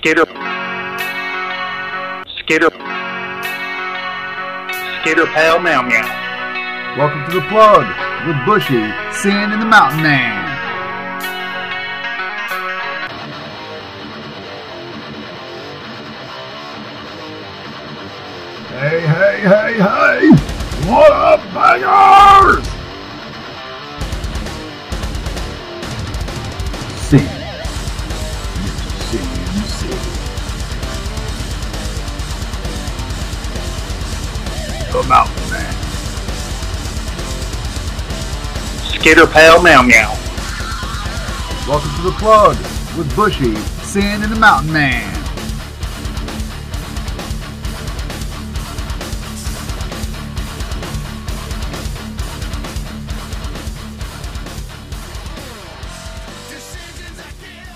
Skitter. Skitter. Skitter Pal Meow Meow. Welcome to the plug with Bushy, Sin, and the Mountain Man. Skitter Pal Meow Meow. Welcome to the plug with Bushy, Sin, and the Mountain Man.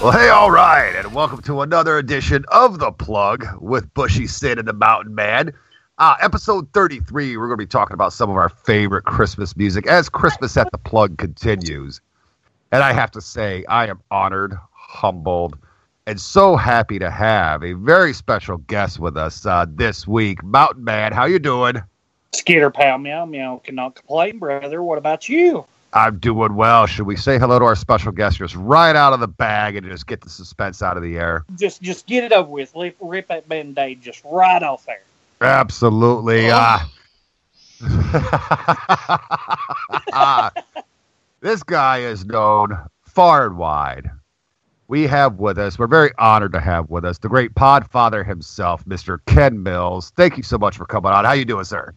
Well, hey, all right, and welcome to another edition of The Plug with Bushy Sin and the Mountain Man. Uh, episode 33, we're going to be talking about some of our favorite Christmas music as Christmas at the Plug continues. And I have to say, I am honored, humbled, and so happy to have a very special guest with us uh, this week. Mountain Man, how you doing? Skitter Pal Meow Meow. Cannot complain, brother. What about you? I'm doing well. Should we say hello to our special guest just right out of the bag and just get the suspense out of the air? Just just get it over with. Rip, rip that band-aid just right off there. Absolutely. Oh. Uh, this guy is known far and wide. We have with us, we're very honored to have with us, the great podfather himself, Mr. Ken Mills. Thank you so much for coming on. How you doing, sir?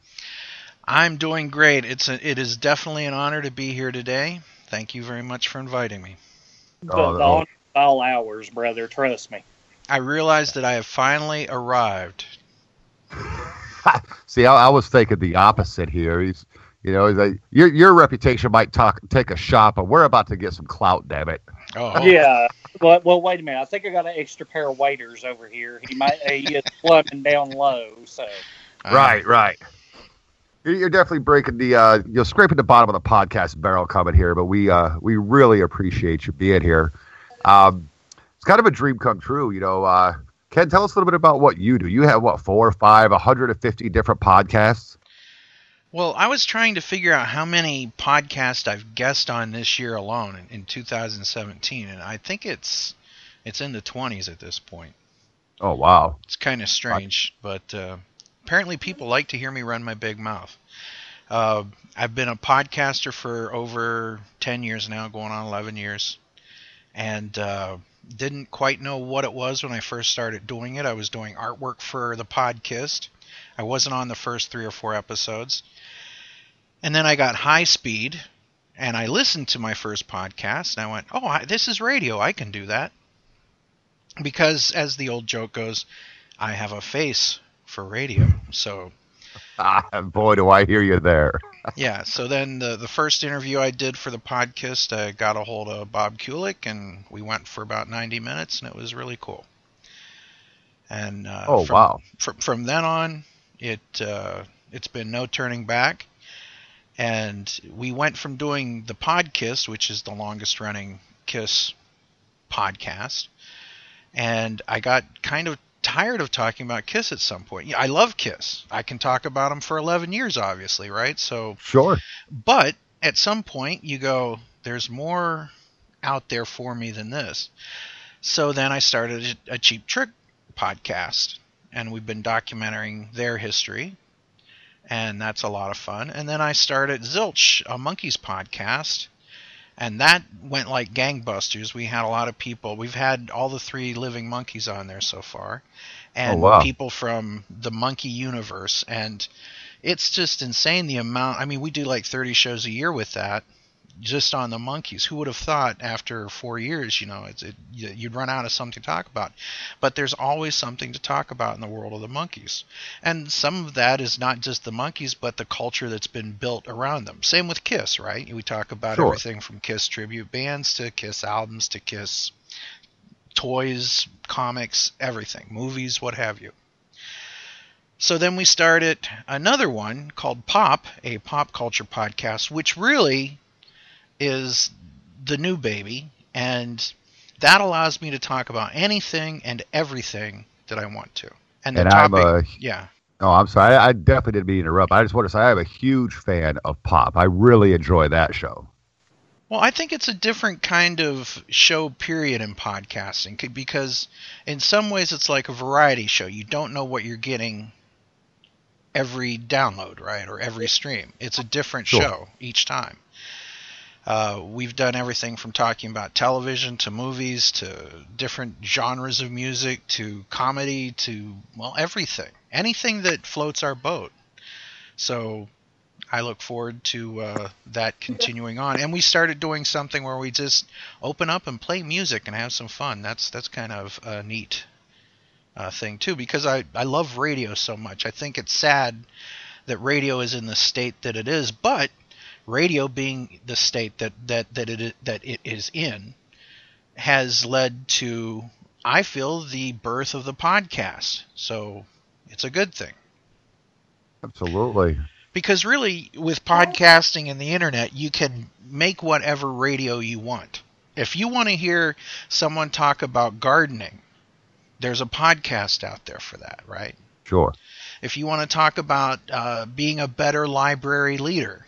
I'm doing great. It's a, it is definitely an honor to be here today. Thank you very much for inviting me. The, Oh, the honor of all hours, brother. Trust me. I realize that I have finally arrived. See, I, I was thinking the opposite here. He's, you know, he's like, your your reputation might talk take a shot, but we're about to get some clout. Damn it! Oh, Yeah. Well, well, wait a minute. I think I got an extra pair of waiters over here. He might he is plumbing down low. So I- Right, right. You're, you're definitely breaking the, uh, you're scraping the bottom of the podcast barrel coming here, but we, uh, we really appreciate you being here. Um, it's kind of a dream come true, you know. Uh, Ken, tell us a little bit about what you do. You have what four, five, 150 different podcasts. Well, I was trying to figure out how many podcasts I've guest on this year alone in, in 2017, and I think it's it's in the 20s at this point. Oh wow! It's kind of strange, but uh, apparently people like to hear me run my big mouth. Uh, I've been a podcaster for over 10 years now, going on 11 years, and uh, didn't quite know what it was when I first started doing it. I was doing artwork for the podcast. I wasn't on the first three or four episodes. And then I got high speed, and I listened to my first podcast, and I went, oh, this is radio. I can do that. Because, as the old joke goes, I have a face for radio. So, boy, do I hear you there. yeah. So then the the first interview I did for the podcast, I got a hold of Bob Kulick, and we went for about 90 minutes, and it was really cool. And uh, Oh from, wow! From, from then on, it uh, it's been no turning back. And we went from doing the podcast, which is the longest running Kiss podcast, and I got kind of tired of talking about Kiss at some point. I love Kiss. I can talk about them for 11 years, obviously, right? So, Sure. but at some point, you go, there's more out there for me than this. So then I started a a Cheap Trick podcast, and we've been documenting their history, and that's a lot of fun. And then I started Zilch, a Monkees podcast, and that went like gangbusters. We had a lot of people. We've had all the three living Monkees on there so far, and Oh, wow. people from the monkey universe. And it's just insane the amount. I mean, we do like 30 shows a year with that, just on the Monkees. Who would have thought after four years, you know, it's, it, you- you'd run out of something to talk about? But there's always something to talk about in the world of the Monkees. And some of that is not just the Monkees, but the culture that's been built around them. Same with Kiss, right? We talk about Sure. everything from Kiss tribute bands to Kiss albums to Kiss toys, comics, everything, movies, what have you. So then we started another one called Pop, a pop culture podcast, which really is the new baby. And that allows me to talk about anything and everything that I want to. And the And I'm a yeah. Oh, I'm sorry. I, I definitely didn't mean to interrupt. I just want to say I'm a huge fan of pop. I really enjoy that show. Well, I think it's a different kind of show period in podcasting because in some ways it's like a variety show. You don't know what you're getting every download, right? Or every stream. It's a different Sure. show each time. Uh, we've done everything from talking about television to movies to different genres of music to comedy to, well, everything. Anything that floats our boat. So I look forward to uh, that continuing on. And we started doing something where we just open up and play music and have some fun. That's that's kind of a neat uh, thing too, because I I love radio so much. I think it's sad that radio is in the state that it is, but radio being the state that that that it that it is in has led to I feel the birth of the podcast. So it's a good thing Absolutely. because really with podcasting and the internet you can make whatever radio you want if you want to hear someone talk about gardening there's a podcast out there for that right Sure. if you want to talk about uh, being a better library leader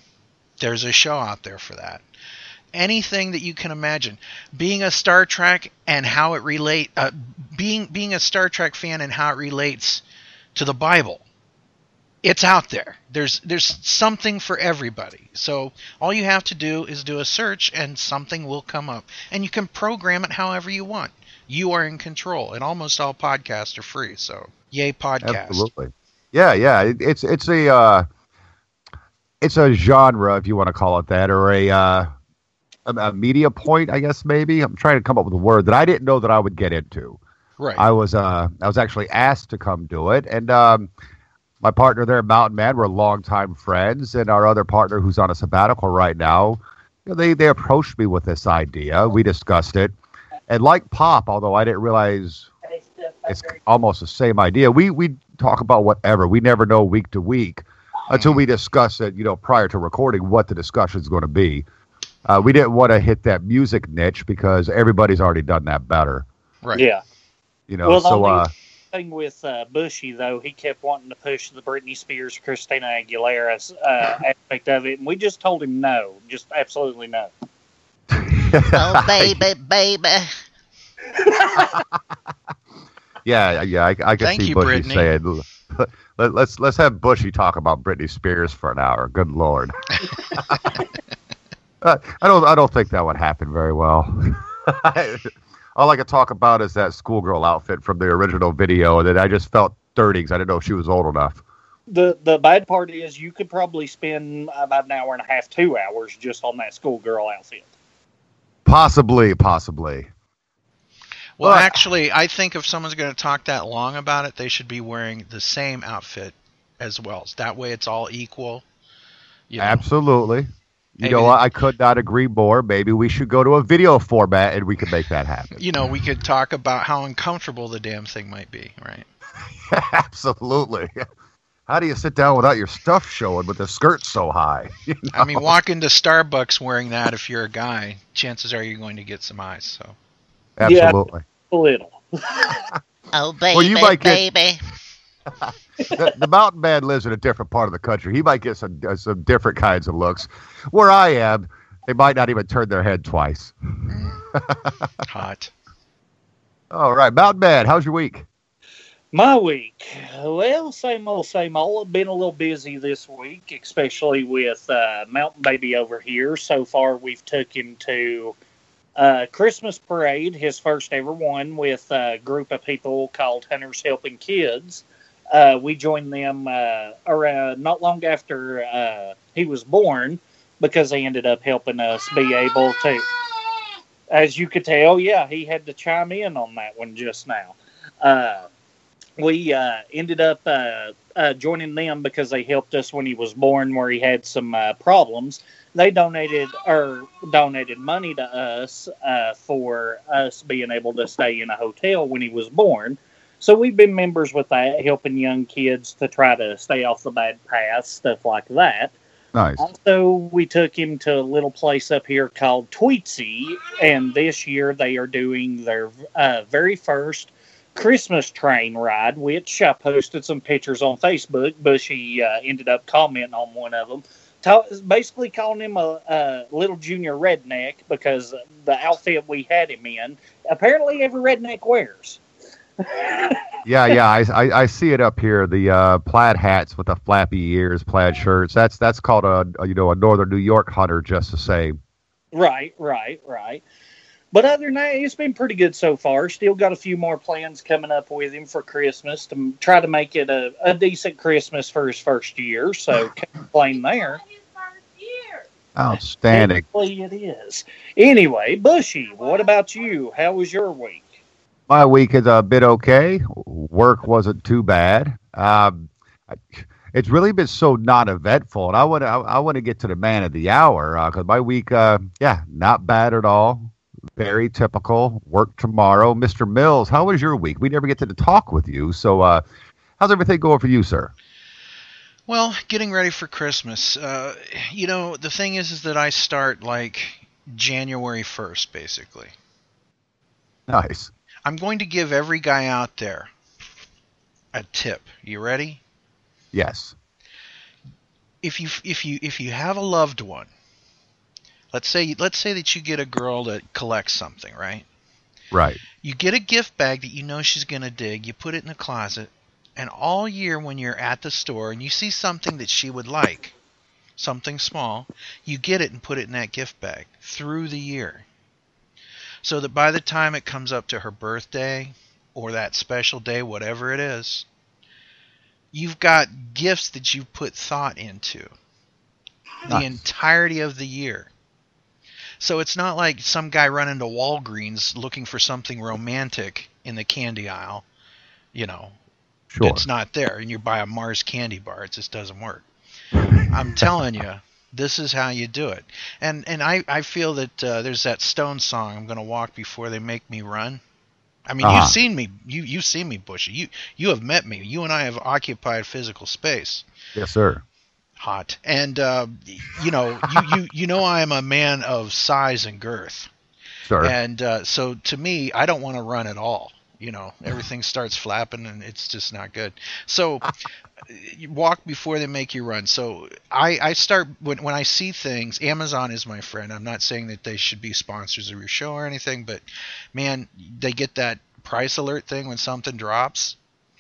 there's a show out there for that anything that you can imagine being a star trek and how it relate uh, being being a star trek fan and how it relates to the bible it's out there. There's there's something for everybody. So all you have to do is do a search and something will come up. And you can program it however you want. You are in control. And almost all podcasts are free. So yay podcast. Absolutely. Yeah, yeah. It, it's it's a uh, it's a genre, if you want to call it that, or a, uh, a a media point, I guess maybe. I'm trying to come up with a word that I didn't know that I would get into. Right. I was uh I was actually asked to come do it, and um, my partner there, Mountain Man, we're longtime friends, and our other partner who's on a sabbatical right now, you know, they they approached me with this idea. We discussed it, and like pop, although I didn't realize it's almost the same idea. We we talk about whatever. We never know week to week until we discuss it. You know, prior to recording, what the discussion is going to be. Uh, we didn't want to hit that music niche because everybody's already done that better. right. Yeah. You know, Well, the so only- uh, Thing with uh, Bushy though, he kept wanting to push the Britney Spears, Christina Aguilera uh, aspect of it, and we just told him no, just absolutely no. Oh, baby, baby. Yeah, yeah, I, I can Thank see you, Bushy Brittany. saying, Let, let's let's have Bushy talk about Britney Spears for an hour. Good lord. uh, I don't I don't think that would happen very well. All I could talk about is that schoolgirl outfit from the original video, that I just felt dirty because I didn't know if she was old enough. The the bad part is you could probably spend about an hour and a half, two hours just on that schoolgirl outfit. Possibly, possibly. Well, But- actually, I think if someone's going to talk that long about it, they should be wearing the same outfit as well. That way, it's all equal. You know? Absolutely. You know what? I could not agree more. Maybe we should go to a video format and we could make that happen. You know, we could talk about how uncomfortable the damn thing might be, right? Absolutely. How do you sit down without your stuff showing with the skirt so high? I mean, walk into Starbucks wearing that if you're a guy, chances are you're going to get some eyes. So, Absolutely. A little. Oh, baby, Well, you might get- baby. the, the mountain man lives in a different part of the country. He might get some uh, some different kinds of looks. Where I am, they might not even turn their head twice. hot. All right, mountain man, how's your week? My week, well, same old, same old. I've been a little busy this week, especially with uh, Mountain Baby over here. So far, we've took him to uh, Christmas parade, his first ever one, with a group of people called Hunters Helping Kids. Uh, we joined them uh, around not long after uh, he was born because they ended up helping us be able to. As you could tell, yeah, he had to chime in on that one just now. Uh, we uh, ended up joining them because they helped us when he was born, where he had some problems. They donated or donated money to us uh, for us being able to stay in a hotel when he was born. So we've been members with that, helping young kids to try to stay off the bad path, stuff like that. Nice. Also, we took him to a little place up here called Tweetsie, and this year they are doing their uh, very first Christmas train ride, which I posted some pictures on Facebook. Bushy uh, ended up commenting on one of them, ta- basically calling him a, a little junior redneck because the outfit we had him in, apparently every redneck wears. Yeah, yeah, I, I, I see it up here. The uh, plaid hats with the flappy ears, plaid shirts. That's that's called a, a you know a northern New York hunter, just the same. Right, right, right. But other than that, it's been pretty good so far. Still got a few more plans coming up with him for Christmas to try to make it a, a decent Christmas for his first year. So can't complain there. Outstanding. Technically it is. Anyway, Bushy, what about you? How was your week? My week is a bit okay. Work wasn't too bad. Um, I- it's really been so non-eventful, and I want to I, I want to get to the man of the hour because my week, uh, yeah, not bad at all. Very typical. Work tomorrow, Mr. Mills. How was your week? We never get to talk with you, so uh, how's everything going for you, sir? Well, getting ready for Christmas. Uh, you know, the thing is, is that I start like January 1st, basically. Nice. I'm going to give every guy out there a tip. You ready? Yes. If you if you if you have a loved one, let's say let's say that you get a girl that collects something, right? Right. You get a gift bag that you know she's going to dig, you put it in the closet, and all year when you're at the store and you see something that she would like, something small, you get it and put it in that gift bag through the year. So that by the time it comes up to her birthday or that special day, whatever it is, you've got gifts that you've put thought into the entirety of the year. So it's not like some guy running to Walgreens looking for something romantic in the candy aisle, you know, Sure. it's not there, and you buy a Mars candy bar. It just doesn't work. I'm telling you, this is how you do it. And and I I feel that uh, there's that Stone song. I'm gonna walk before they make me run. I mean, Uh-huh. you've seen me. You you've seen me, Bushy. You you have met me. You and I have occupied physical space. Yes, sir. Hot. And uh, you know you, you you know I am a man of size and girth. Sir. And uh, so to me, I don't want to run at all. You know, everything starts flapping and it's just not good. So walk before they make you run. So I, I start when, when I see things, Amazon is my friend. I'm not saying that they should be sponsors of your show or anything, but man, they get that price alert thing when something drops.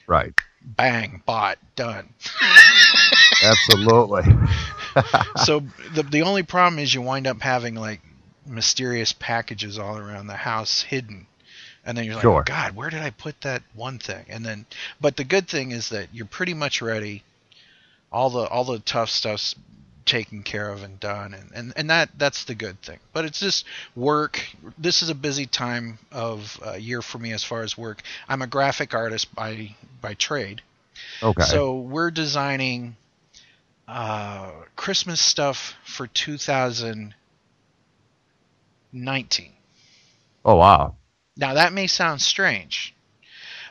right. Bang, bought, done. Absolutely. so the the only problem is you wind up having like mysterious packages all around the house hidden. And then you're like, Sure. God, where did I put that one thing? And then, but the good thing is that you're pretty much ready. All the all the tough stuff's taken care of and done, and, and, and that that's the good thing. But it's just work. This is a busy time of uh, year for me as far as work. I'm a graphic artist by by trade, Okay. so we're designing uh, Christmas stuff for 2019. oh wow. Now that may sound strange,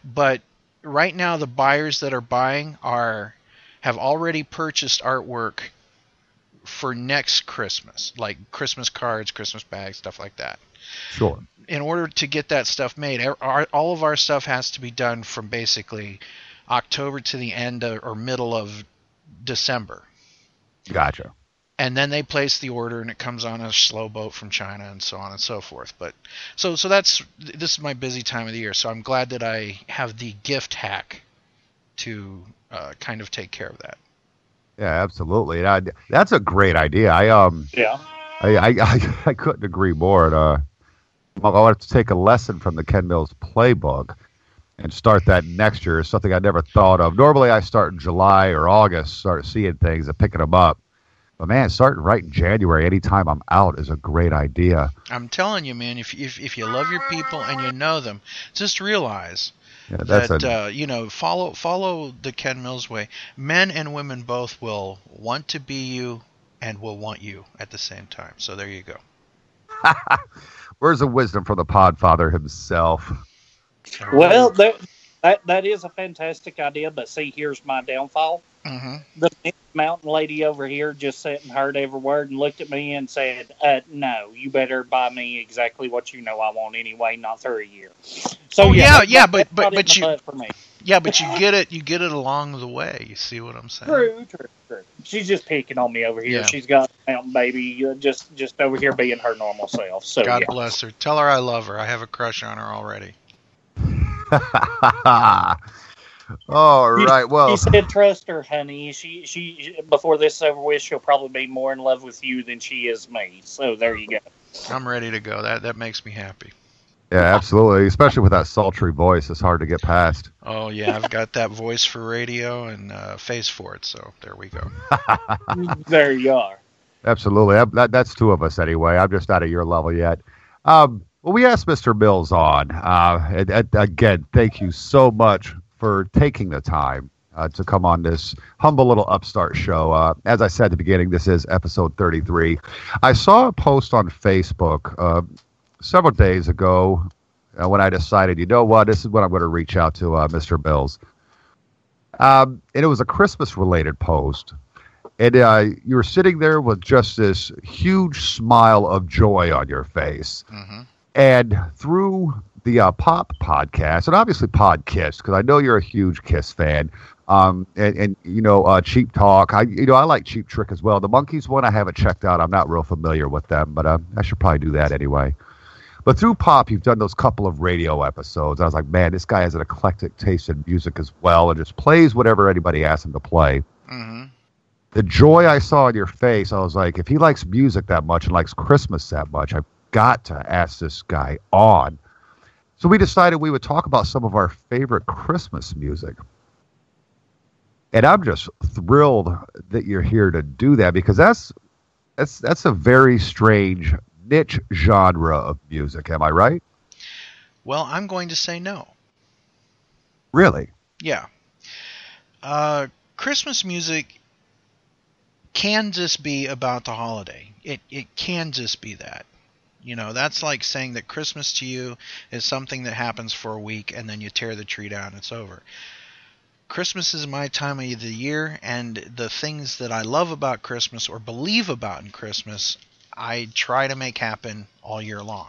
but right now the buyers that are buying are have already purchased artwork for next Christmas, like Christmas cards, Christmas bags, stuff like that. Sure. in order to get that stuff made, our, all of our stuff has to be done from basically October to the end of, or middle of December. Gotcha. And then they place the order, and it comes on a slow boat from China, and so on and so forth. But so so that's this is my busy time of the year. So I'm glad that I have the gift hack to uh, kind of take care of that. Yeah, absolutely. And I, that's a great idea. I um Yeah. I I, I, I couldn't agree more. And, uh, I want to take a lesson from the Ken Mills playbook and start that next year. Is something I never thought of. Normally, I start in July or August, start seeing things and picking them up. But man, starting right in January, anytime I'm out, is a great idea. I'm telling you, man, if if if you love your people and you know them, just realize Yeah, that a, uh, you know follow follow the Ken Mills way. Men and women both will want to be you and will want you at the same time. So there you go. where's the wisdom from the Podfather himself? Well, that, that that is a fantastic idea, but see, here's my downfall. hmm the mountain lady over here just sat and heard every word and looked at me and said, uh, "No, you better buy me exactly what you know I want anyway, not through a year." So Oh, yeah, that- yeah, but- but- but you- butt for me. Yeah, but you get it. You get it along the way. You see what I'm saying? True, true, true. She's just picking on me over here. Yeah. She's got a mountain baby, uh, just just over here being her normal self. So God yeah. bless her. Tell her I love her. I have a crush on her already. All right. Well, She said, "Trust her, honey. She, she, before this is over with, she'll probably be more in love with you than she is me. So there you go. I'm ready to go. That that makes me happy. yeah, absolutely. Especially with that sultry voice, it's hard to get past. Oh yeah, I've got that voice for radio and uh, face for it. So there we go. there you are. Absolutely. That, that, that's two of us anyway. I'm just not at your level yet. Um, well, we asked Mr. Mills on. Uh, and, again, thank you so much for taking the time uh, to come on this humble little upstart show. Uh, as I said at the beginning, this is episode 33. I saw a post on Facebook uh, several days ago uh, when I decided, you know what, this is what I'm going to reach out to uh, Mr. Mills. Um, and it was a Christmas related post and uh, you were sitting there with just this huge smile of joy on your face. hmm And through the uh, Pop podcast, and obviously Pod Kiss, because I know you're a huge Kiss fan, um, and, and you know uh, Cheap Talk. I you know I like Cheap Trick as well. The Monkees one I haven't checked out. I'm not real familiar with them, but uh, I should probably do that anyway. But through Pop, you've done those couple of radio episodes. I was like, man, this guy has an eclectic taste in music as well, and just plays whatever anybody asks him to play hmm the joy I saw in your face, I was like, if he likes music that much and likes Christmas that much, I've got to ask this guy on. So we decided we would talk about some of our favorite Christmas music. And I'm just thrilled that you're here to do that because that's that's that's a very strange niche genre of music. Am I right? Well, I'm going to say no. Really? Yeah. Uh, Christmas music can just be about the holiday. It it can just be that. You know, that's like saying that Christmas to you is something that happens for a week and then you tear the tree down and it's over. Christmas is my time of the year and the things that I love about Christmas or believe about in Christmas, I try to make happen all year long.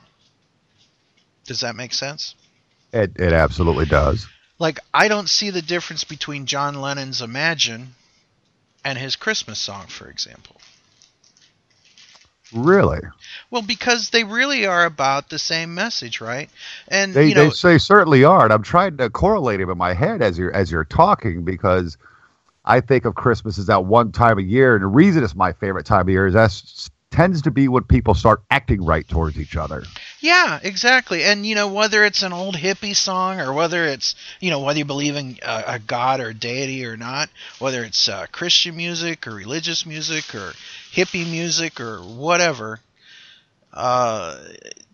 Does that make sense? It it absolutely does. like I don't see the difference between John Lennon's Imagine and his Christmas song, for example. Really? Well, because they really are about the same message, right? And They you know, they say certainly are, and I'm trying to correlate them in my head as you're as you're talking because I think of Christmas as that one time of year, and the reason it's my favorite time of year is that tends to be when people start acting right towards each other. Yeah, exactly. And you know, whether it's an old hippie song or whether it's you know whether you believe in uh, a god or a deity or not, whether it's uh, Christian music or religious music or hippie music or whatever, uh,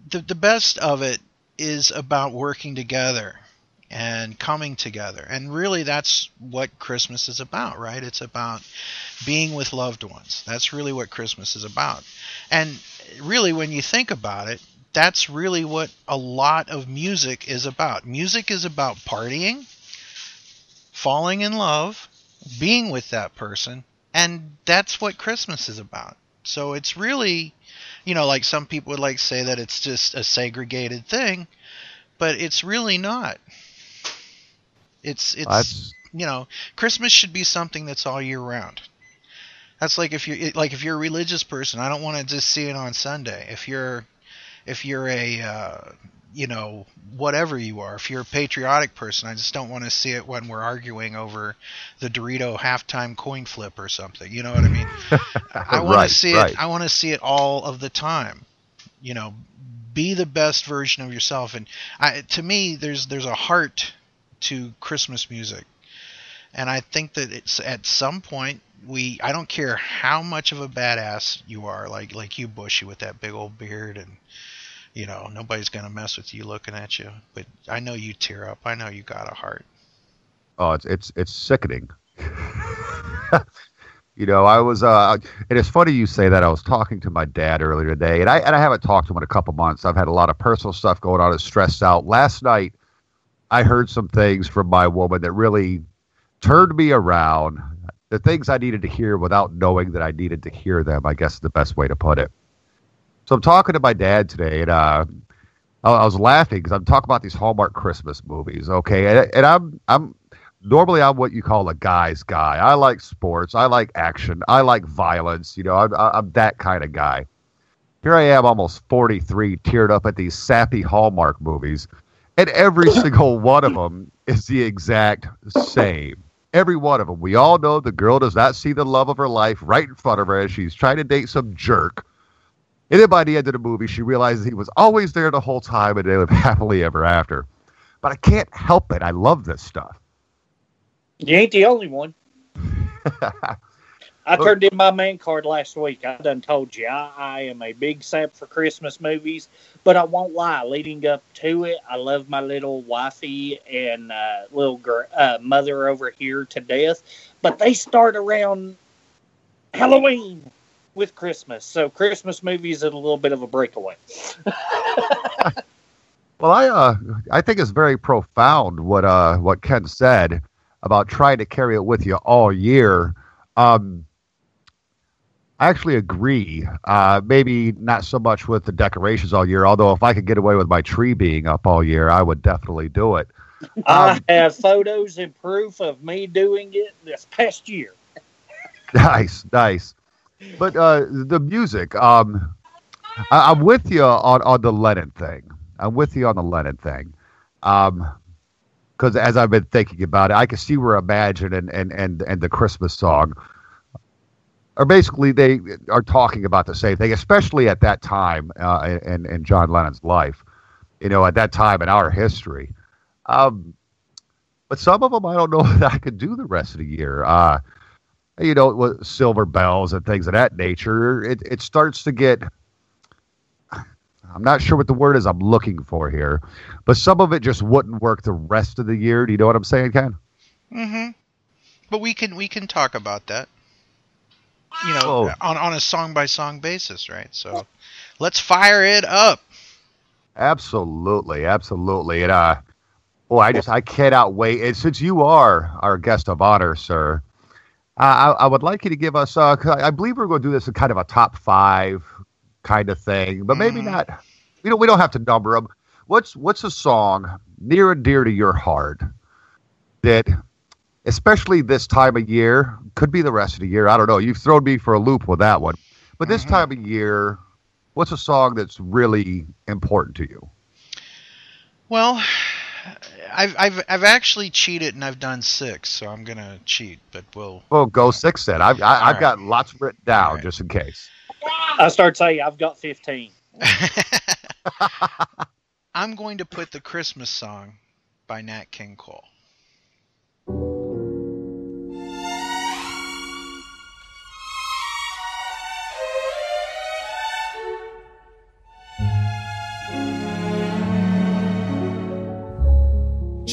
the the best of it is about working together and coming together. And really that's what Christmas is about, right? It's about being with loved ones. That's really what Christmas is about. And really when you think about it, that's really what a lot of music is about. Music is about partying, falling in love, being with that person, and that's what Christmas is about. So it's really, you know, like some people would like say that it's just a segregated thing, but it's really not. It's it's That's you know, Christmas should be something that's all year round. That's like if you're like if you're a religious person, I don't want to just see it on Sunday. If you're if you're a uh, you know whatever you are, if you're a patriotic person, I just don't want to see it when we're arguing over the Dorito halftime coin flip or something. You know what I mean? I want Right, to see right. it. I want to see it all of the time. You know, be the best version of yourself. And I, to me, there's there's a heart to Christmas music, and I think that it's at some point we. I don't care how much of a badass you are, like like you, Bushy, with that big old beard, and you know nobody's gonna mess with you looking at you. But I know you tear up. I know you got a heart. oh, it's it's it's sickening. you know, I was uh, and it's funny you say that. I was talking to my dad earlier today, and I and I haven't talked to him in a couple months. I've had a lot of personal stuff going on. I'm stressed out. Last night, I heard some things from my woman that really turned me around. the things I needed to hear without knowing that I needed to hear them. I guess is the best way to put it. So I'm talking to my dad today, and uh, I, I was laughing because I'm talking about these Hallmark Christmas movies. Okay, and, and I'm I'm normally I'm what you call a guy's guy. I like sports. I like action. I like violence. You know, I'm, I'm that kind of guy. Here I am, almost 43, teared up at these sappy Hallmark movies, and every single one of them is the exact same. Every one of them. We all know the girl does not see the love of her life right in front of her as she's trying to date some jerk. And then by the end of the movie, she realizes he was always there the whole time and they live happily ever after. But I can't help it. I love this stuff. You ain't the only one. I turned in my man card last week. I done told you I, I am a big sap for Christmas movies, but I won't lie. Leading up to it, I love my little wifey and uh, little gr- uh, mother over here to death. But they start around Halloween with Christmas, so Christmas movies is a little bit of a breakaway. Well, I uh, I think it's very profound what uh what Ken said about trying to carry it with you all year. Um, I actually agree. Uh, maybe not so much with the decorations all year, although if I could get away with my tree being up all year, I would definitely do it. I have photos and proof of me doing it this past year. nice, nice. But uh, the music, um, I, I'm with you on, on the Lennon thing. I'm with you on the Lennon thing. Um, because as I've been thinking about it, I can see where Imagine and, and, and, and the Christmas song are basically they are talking about the same thing, especially at that time uh, in in John Lennon's life. You know, at that time in our history. Um, but some of them I don't know that I could do the rest of the year. Uh, you know, with silver bells and things of that nature, it it starts to get. I'm not sure what the word is I'm looking for here, but some of it just wouldn't work the rest of the year. Do you know what I'm saying, Ken? Mm-hmm. But we can we can talk about that. You know, Oh. on on a song by song basis, right? So let's fire it up. Absolutely, absolutely. And uh boy, I just I cannot wait. And since you are our guest of honor, sir, I, I would like you to give us uh 'cause I I believe we're going to do this in kind of a top five kind of thing, but maybe Mhm. not. We don't we don't have to number them. What's what's a song near and dear to your heart that, especially this time of year, could be the rest of the year. I don't know. You've thrown me for a loop with that one, but this Mhm. time of year, what's a song that's really important to you? Well, I've I've I've actually cheated and I've done six, so I'm gonna cheat, but we'll. Well, go six then. I've I, I've right. got lots written down All right. just in case. I start saying I've got 15. I'm going to put the Christmas song by Nat King Cole.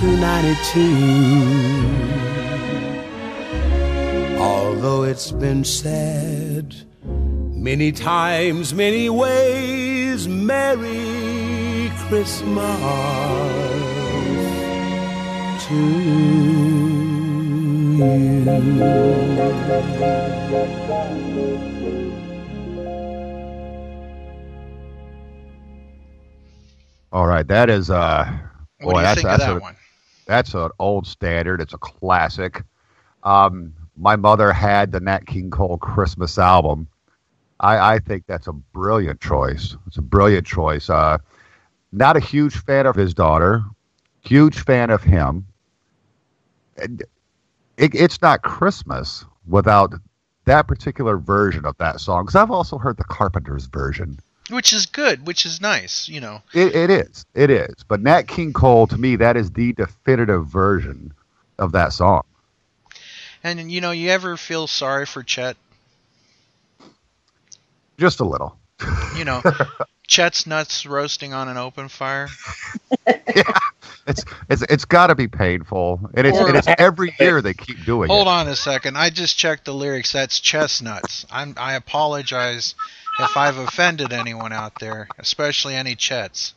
1 to 92. Although it's been said many times, many ways, Merry Christmas to you. All right, that is uh, What boy, do you that's think that's of that a, one? That's an old standard. It's a classic. Um, my mother had the Nat King Cole Christmas album. I, I think that's a brilliant choice. It's a brilliant choice. Uh, not a huge fan of his daughter. Huge fan of him. It, it's not Christmas without that particular version of that song. Because I've also heard the Carpenters version. Which is good, which is nice, you know. It, it is. It is. But Nat King Cole, to me, that is the definitive version of that song. And you know, you ever feel sorry for Chet? Just a little. You know, Chet's nuts roasting on an open fire. yeah, It's it's it's got to be painful, and it's Or- and it's every year they keep doing Hold it. on a second. I just checked the lyrics. That's chestnuts. I'm I apologize if I've offended anyone out there, especially any Chets.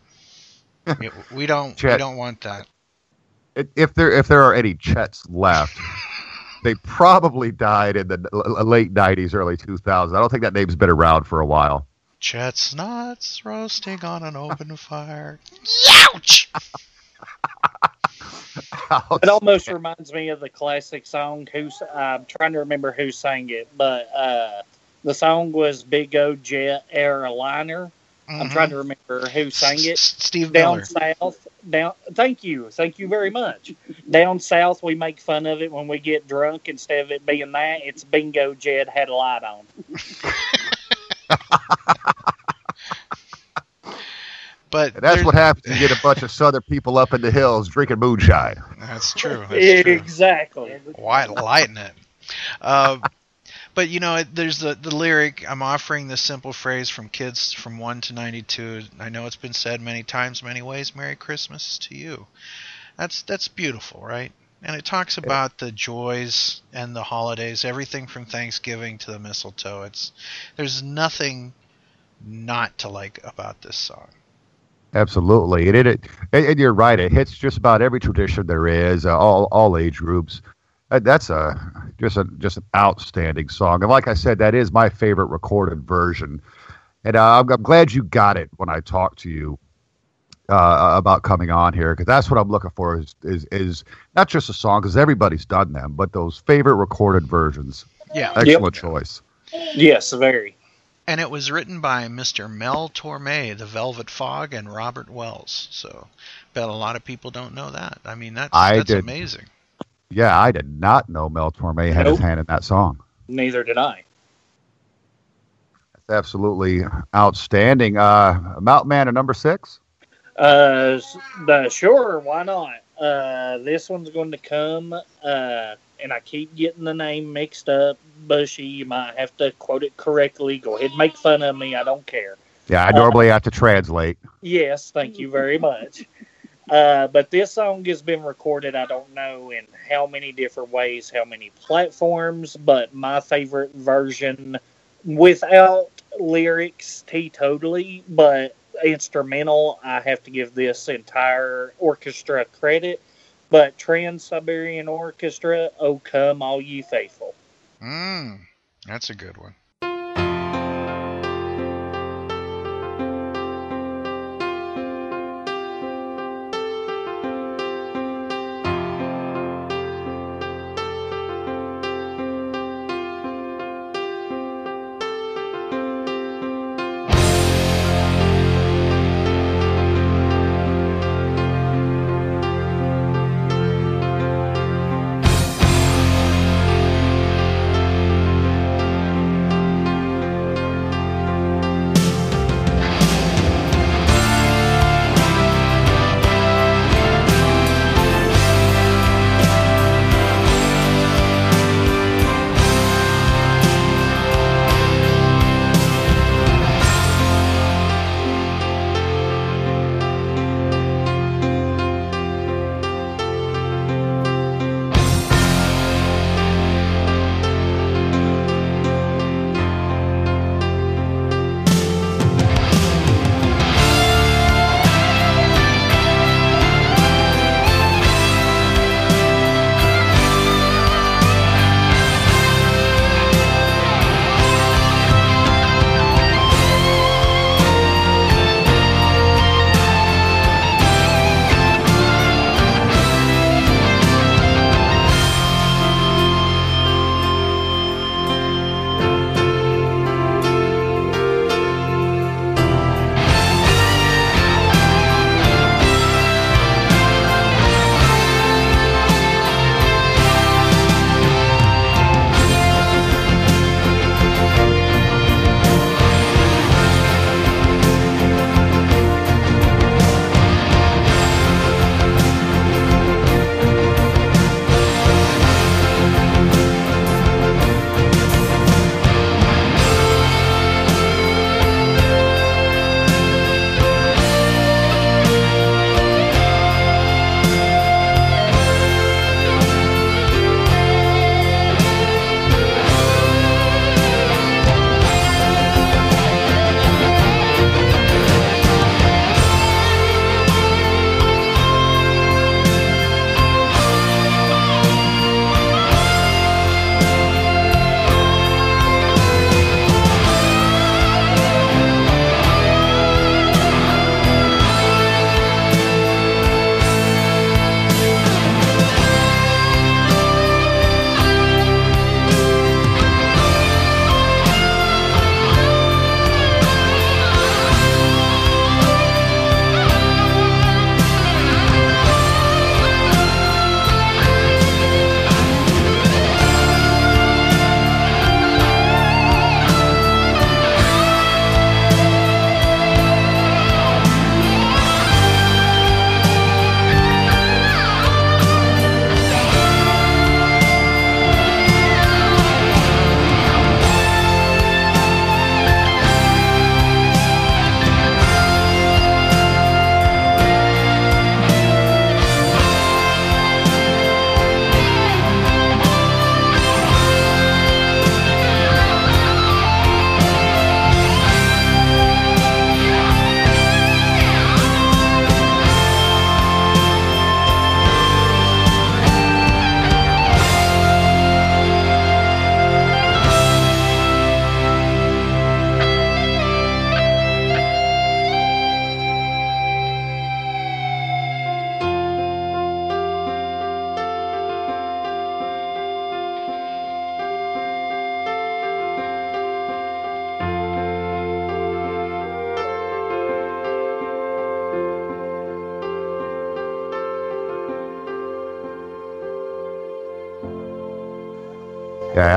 We- We don't we don't want that. If there if there are any Chets left, they probably died in the late '90s, early 2000s. I don't think that name's been around for a while. Chestnuts roasting on an open fire. Youch! It almost reminds me of the classic song. Who's I'm trying to remember who sang it, but uh, the song was Big Ol' Jet Airliner. I'm trying to remember who sang it. Steve Down Miller. south, down. Thank you, thank you very much. Down south, we make fun of it when we get drunk. Instead of it being that, it's Bingo Jed had a light on. But And that's what happens. You get a bunch of Southern people up in the hills drinking moonshine. That's true. That's true. Exactly. Why lighten it? Uh, but you know, there's the the lyric. I'm offering this simple phrase from kids from one to 92. I know it's been said many times, many ways. Merry Christmas to you. That's that's beautiful, right? And it talks about the joys and the holidays, everything from Thanksgiving to the mistletoe. It's there's nothing not to like about this song. Absolutely, and it, it and and you're right. It hits just about every tradition there is, uh, all all age groups. Uh, that's a just a just an outstanding song, and like I said, that is my favorite recorded version. And uh, I'm, I'm glad you got it when I talked to you uh, about coming on here, because that's what I'm looking for is is is not just a song, because everybody's done them, but those favorite recorded versions. Yeah. Excellent choice. Yes, very. And it was written by Mr. Mel Torme, The Velvet Fog, and Robert Wells. So, bet a lot of people don't know that. I mean, that's I that's did. amazing. Yeah, I did not know Mel Torme had his hand in that song. Neither did I. That's absolutely outstanding. Uh, Mountain Man at number six. Uh, the sure, why not? Uh, this one's going to come. Uh, and I keep getting the name mixed up. Bushy, you might have to quote it correctly. Go ahead, and make fun of me. I don't care. Yeah, I normally have to translate. Yes, thank you very much. Uh, but this song has been recorded, I don't know in how many different ways, how many platforms, but my favorite version without lyrics teetotally, but instrumental, I have to give this entire orchestra credit. But Trans Siberian Orchestra, Oh Come All Ye Faithful. Mm, that's a good one.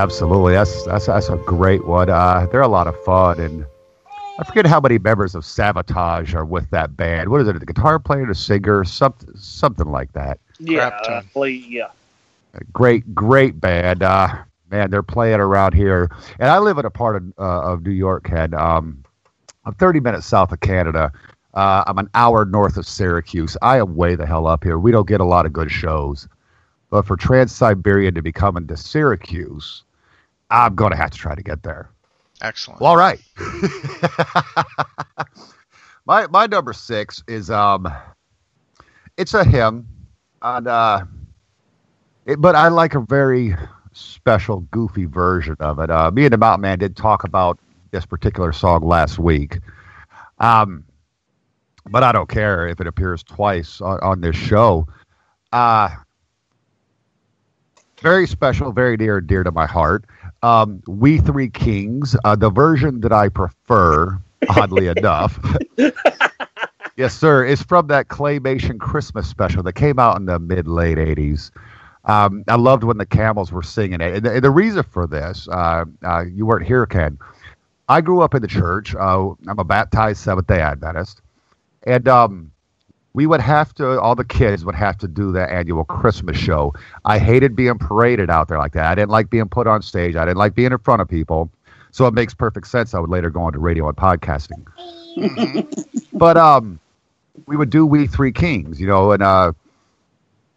Absolutely. That's that's that's a great one. Uh, they're a lot of fun, and I forget how many members of Savatage are with that band. What is it? The guitar player, the singer, something something like that. Yeah, Crap. I believe- yeah. A great, great band. Uh, man, they're playing around here, and I live in a part of uh, of New York, Ken. Um, I'm 30 minutes south of Canada. Uh, I'm an hour north of Syracuse. I am way the hell up here. We don't get a lot of good shows, but for Trans Siberian to be coming to Syracuse, I'm going to have to try to get there. Excellent. Well, all right. my my number six is um, it's a hymn, and uh, it, but I like a very special, goofy version of it. Uh, me and the Mountain Man did talk about this particular song last week, um, but I don't care if it appears twice on, on this show. Uh, very special, very dear, dear to my heart. Um, we Three Kings, uh, the version that I prefer, oddly enough. yes, sir, is from that Claymation Christmas special that came out in the mid late 80s. Um, I loved when the camels were singing it. And the, and the reason for this, uh, uh, you weren't here, Ken. I grew up in the church. Uh, I'm a baptized Seventh day Adventist. And um, we would have to, all the kids would have to do the annual Christmas show. I hated being paraded out there like that. I didn't like being put on stage. I didn't like being in front of people. So it makes perfect sense. I would later go into radio and podcasting. but um, we would do We Three Kings, you know, and uh,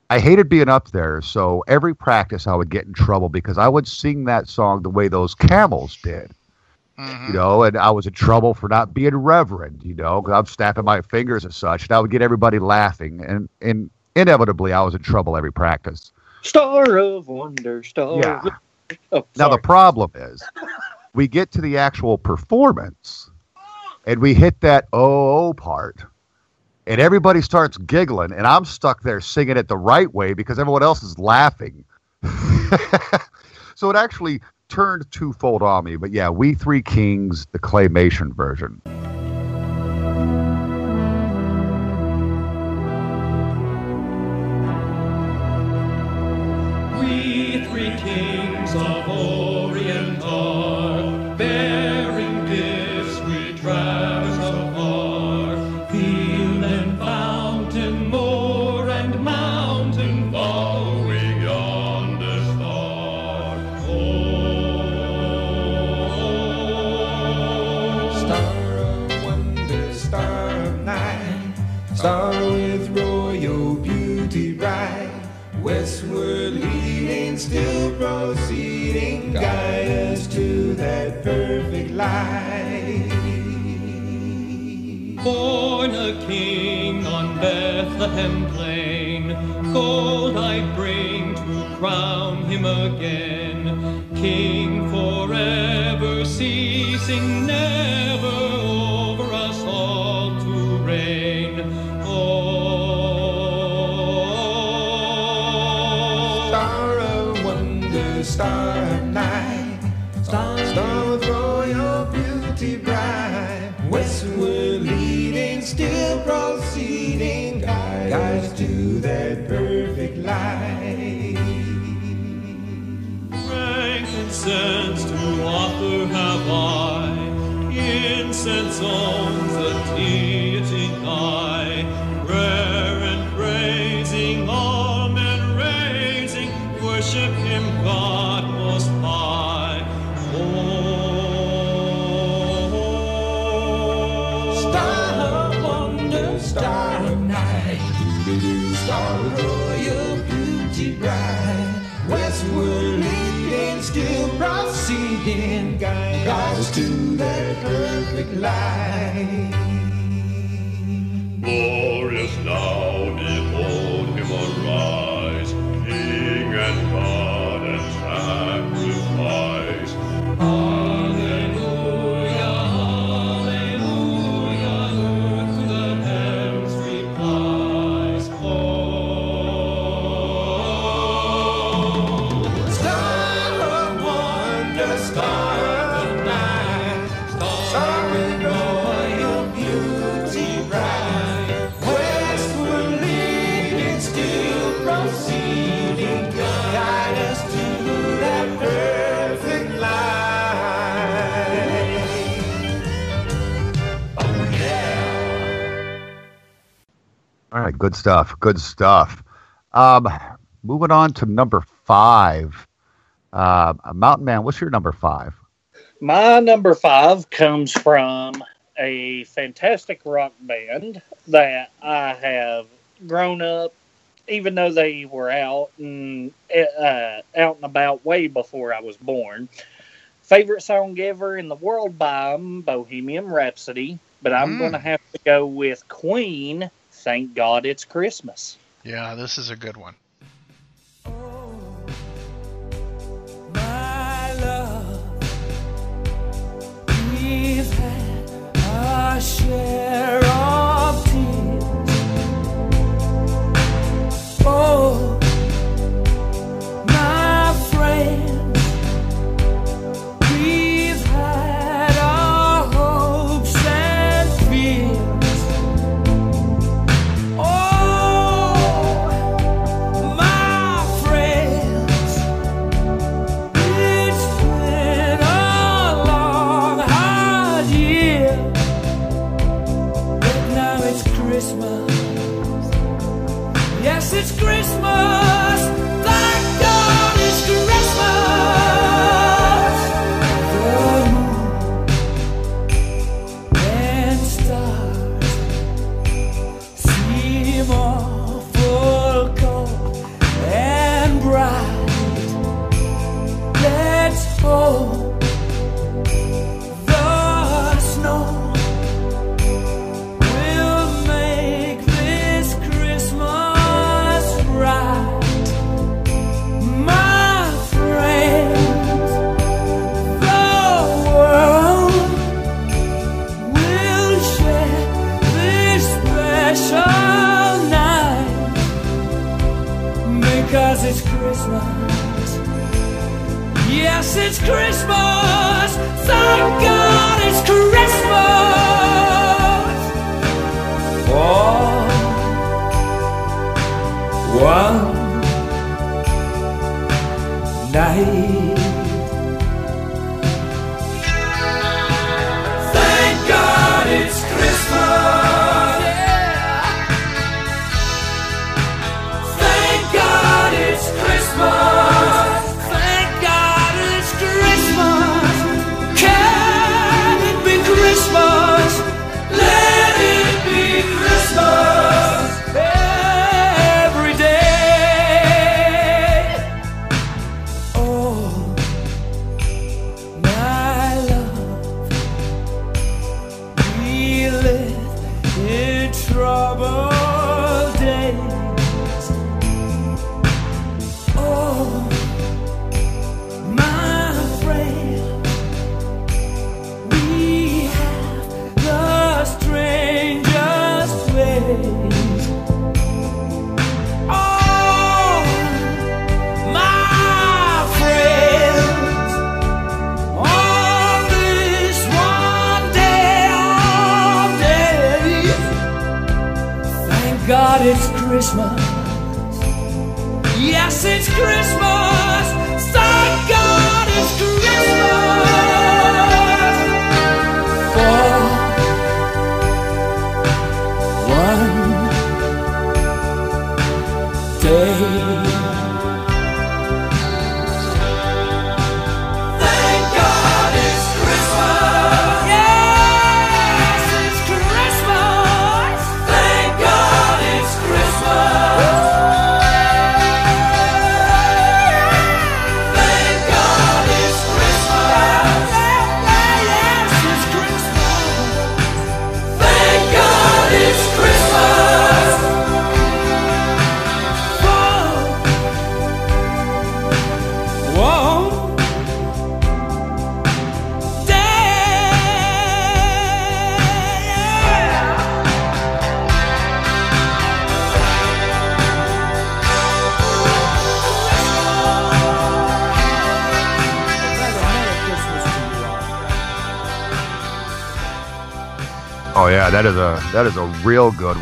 I hated being up there. So every practice I would get in trouble because I would sing that song the way those camels did Mhm. you know, and I was in trouble for not being reverend, you know, because I'm snapping my fingers and such, and I would get everybody laughing, and and inevitably I was in trouble every practice. Star of Wonder, Star. Yeah. Of... Oh, Now the problem is, we get to the actual performance, and we hit that oh part, and everybody starts giggling, and I'm stuck there singing it the right way because everyone else is laughing. so it actually turned twofold on me. But yeah, we three kings, the claymation version. Born a king on Bethlehem plain, gold I bring to crown him again. King forever ceasing, never still proceeding, guide us to that perfect light. Frankincense to offer have I, incense owns the deity perfect light. right, good stuff. Good stuff. Um, moving on to number five. Uh, Mountain Man, what's your number five? My number five comes from a fantastic rock band that I have grown up, even though they were out and uh, out and about way before I was born. Favorite song ever in the world by them, Bohemian Rhapsody, but I'm mm. going to have to go with Queen thank God it's Christmas. Yeah, this is a good one. Oh, Christmas. Yes, it's Christmas.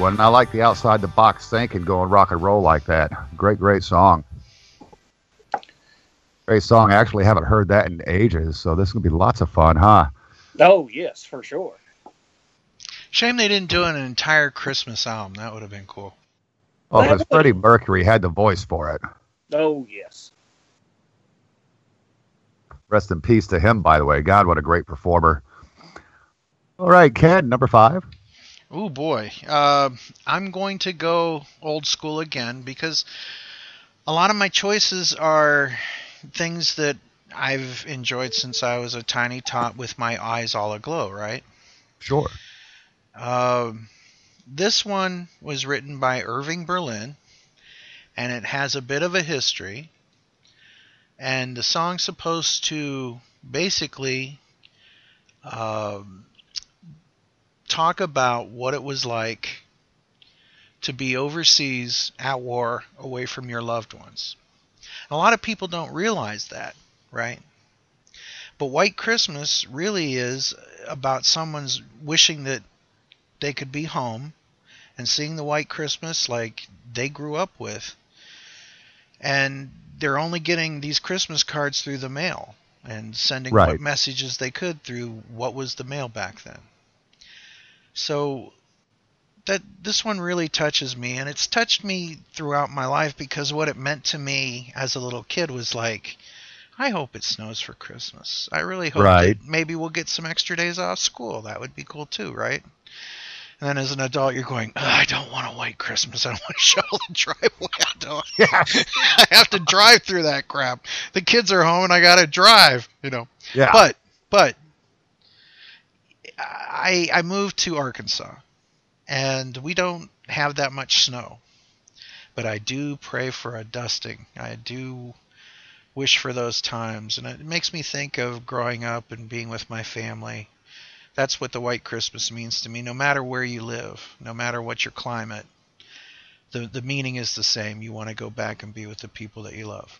one. I like the outside the box thinking, going rock and roll like that. Great, great song. Great song. I actually haven't heard that in ages, so this is gonna be lots of fun, huh? Oh yes, for sure. Shame they didn't do an entire Christmas album. That would have been cool. Oh, because Freddie Mercury had the voice for it. Oh yes. Rest in peace to him, by the way. God, what a great performer. All right, Ken, number five. Oh boy, uh, I'm going to go old school again because a lot of my choices are things that I've enjoyed since I was a tiny tot with my eyes all aglow. Right. Sure. Um, this one was written by Irving Berlin, and it has a bit of a history. And the song's supposed to basically um, talk about what it was like to be overseas at war away from your loved ones. A lot of people don't realize that, right? But White Christmas really is about someone's wishing that they could be home and seeing the white Christmas like they grew up with. And they're only getting these Christmas cards through the mail and sending Right. what messages they could through what was the mail back then. So that this one really touches me and it's touched me throughout my life because what it meant to me as a little kid was like I hope it snows for Christmas. I really hope Right. that maybe we'll get some extra days off school. That would be cool too, right? And then as an adult, you're going, I don't want a white Christmas. I don't want to shovel the driveway. I don't. Yeah. I have to drive through that crap. The kids are home and I got to drive, you know. Yeah. But, but, I, I moved to Arkansas and we don't have that much snow. But I do pray for a dusting. I do wish for those times. And it makes me think of growing up and being with my family. That's what the white Christmas means to me. No matter where you live, no matter what your climate, the, the meaning is the same. You want to go back and be with the people that you love.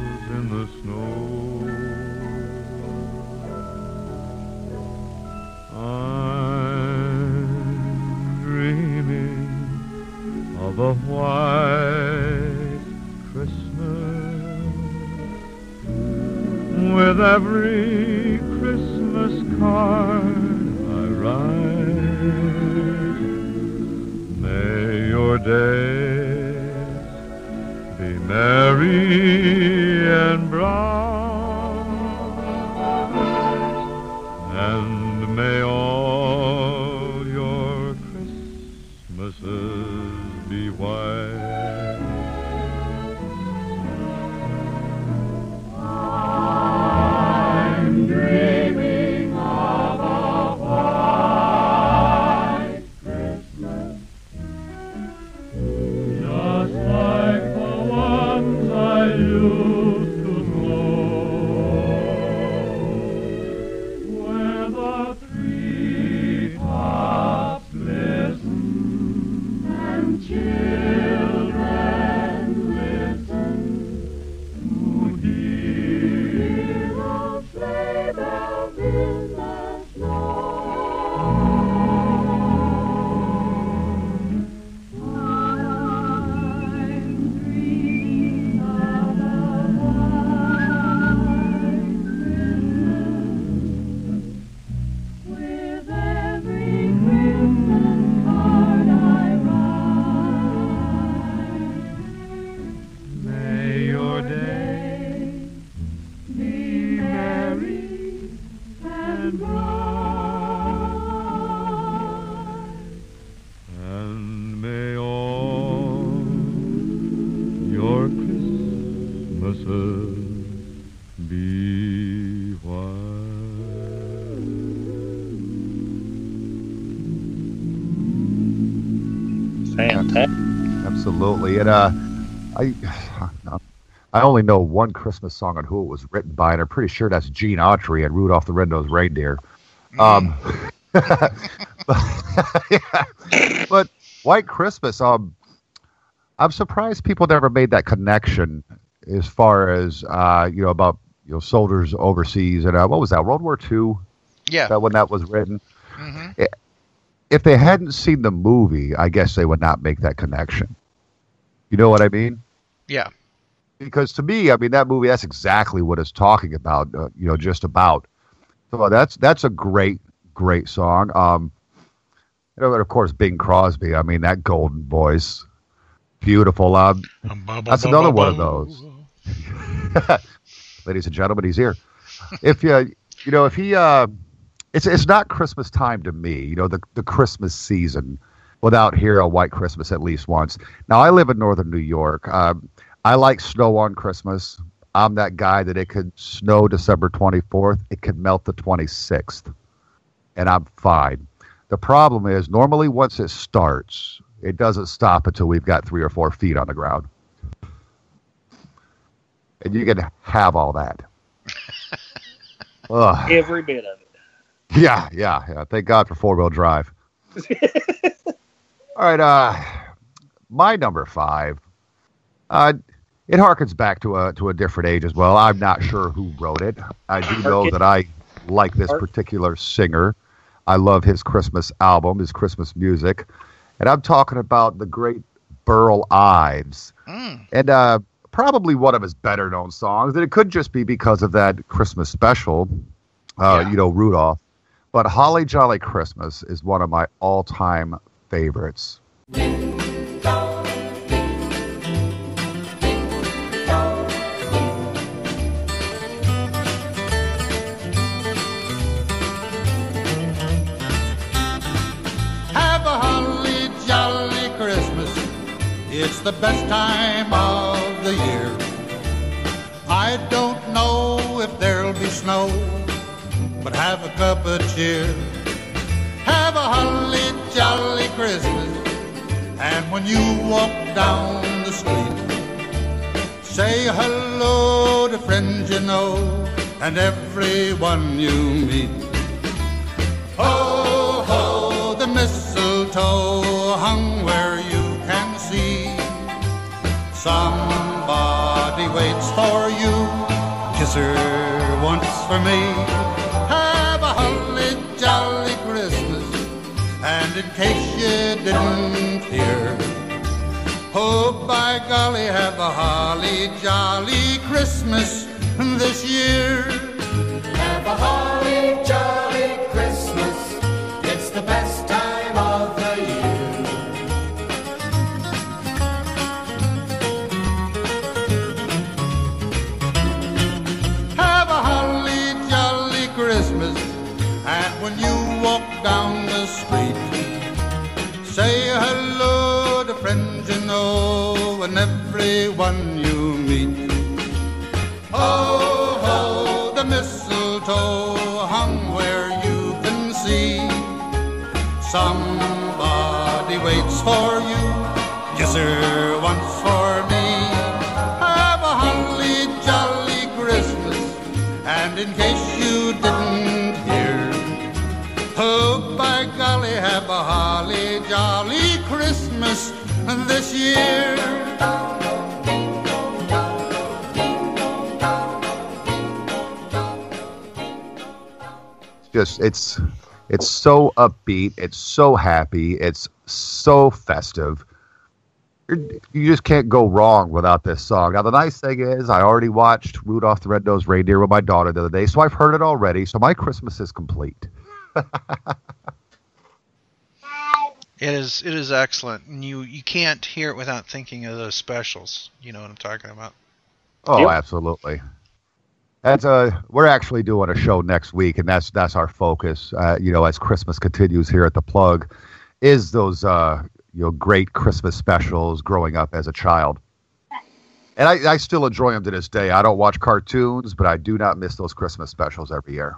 the snow. I'm dreaming of a white Christmas with every Christmas card I write. May your days be merry and bright, Absolutely. And uh, I I only know one Christmas song on who it was written by, and I'm pretty sure that's Gene Autry and Rudolph the Red-Nosed Reindeer. Um, but, yeah. but White Christmas, um, I'm surprised people never made that connection as far as uh, you know about you know soldiers overseas and uh, what was that World War II? Yeah. That when that was written. hmm If they hadn't seen the movie, I guess they would not make that connection. You know what I mean? Yeah. because to me, I mean, that movie that's exactly what it's talking about. Uh, you know, just about. So that's that's a great, great song. Um, and of course, Bing Crosby. I mean, that golden voice, beautiful. Um, That's another one of those. ladies and gentlemen, he's here. If you, you know, if he, uh, it's it's not Christmas time to me. You know, the the Christmas season without hearing a White Christmas at least once. Now, I live in northern New York. Um, I like snow on Christmas. I'm that guy that it could snow December 24th, it could melt the 26th, and I'm fine. The problem is, normally once it starts, it doesn't stop until we've got three or four feet on the ground. And you can have all that. Every bit of it. Yeah, yeah, yeah. Thank God for four wheel drive. All right, uh, my number five. Uh, it harkens back to a to a different age as well. I'm not sure who wrote it. I do know that I like this particular singer. I love his Christmas album, his Christmas music, and I'm talking about the great Burl Ives Mm. and uh, probably one of his better known songs. And it could just be because of that Christmas special, uh, Yeah. you know, Rudolph. But Holly Jolly Christmas is one of my all time favorites. Have a holly jolly Christmas. It's the best time of the year. I don't know if there'll be snow, but have a cup of cheer. Have a holly jolly Christmas. And when you walk down the street, say hello to friends you know and everyone you meet. Ho, ho, the mistletoe hung where you can see. Somebody waits for you, kiss her once for me. In case you didn't hear, oh by golly, have a holly jolly Christmas this year. Have a holly jolly Christmas. It's the best time of the year. Have a holly jolly Christmas. And when you walk down to you know and everyone you meet. Ho, ho, the mistletoe hung where you can see. Somebody waits for you, kiss her once for me. Have a holly jolly Christmas, and in case you didn't hear, oh by golly, have a holly year. Just it's it's so upbeat, it's so happy, it's so festive. You're- You just can't go wrong without this song. Now the nice thing is, I already watched Rudolph the Red-Nosed Reindeer with my daughter the other day, so I've heard it already. So my Christmas is complete. It is it is excellent, and you you can't hear it without thinking of those specials. You know what I'm talking about? Oh, Yep. absolutely. That's uh we're actually doing a show next week, and that's that's our focus. Uh, you know, as Christmas continues here at the plug, is those uh you know great Christmas specials growing up as a child. And I, I still enjoy them to this day. I don't watch cartoons, but I do not miss those Christmas specials every year.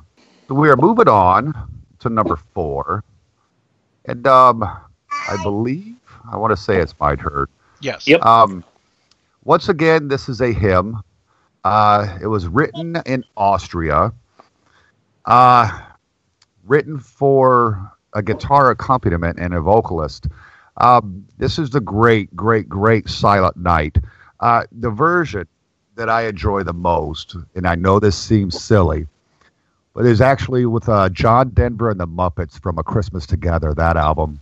So we are moving on to number four, and um, I believe I want to say it's my turn. Yes. Yep. Um, once again, this is a hymn. Uh, it was written in Austria. Uh, written for a guitar accompaniment and a vocalist. Um, this is the great, great, great Silent Night. Uh, the version that I enjoy the most, and I know this seems silly, but is actually with uh, John Denver and the Muppets from A Christmas Together, that album.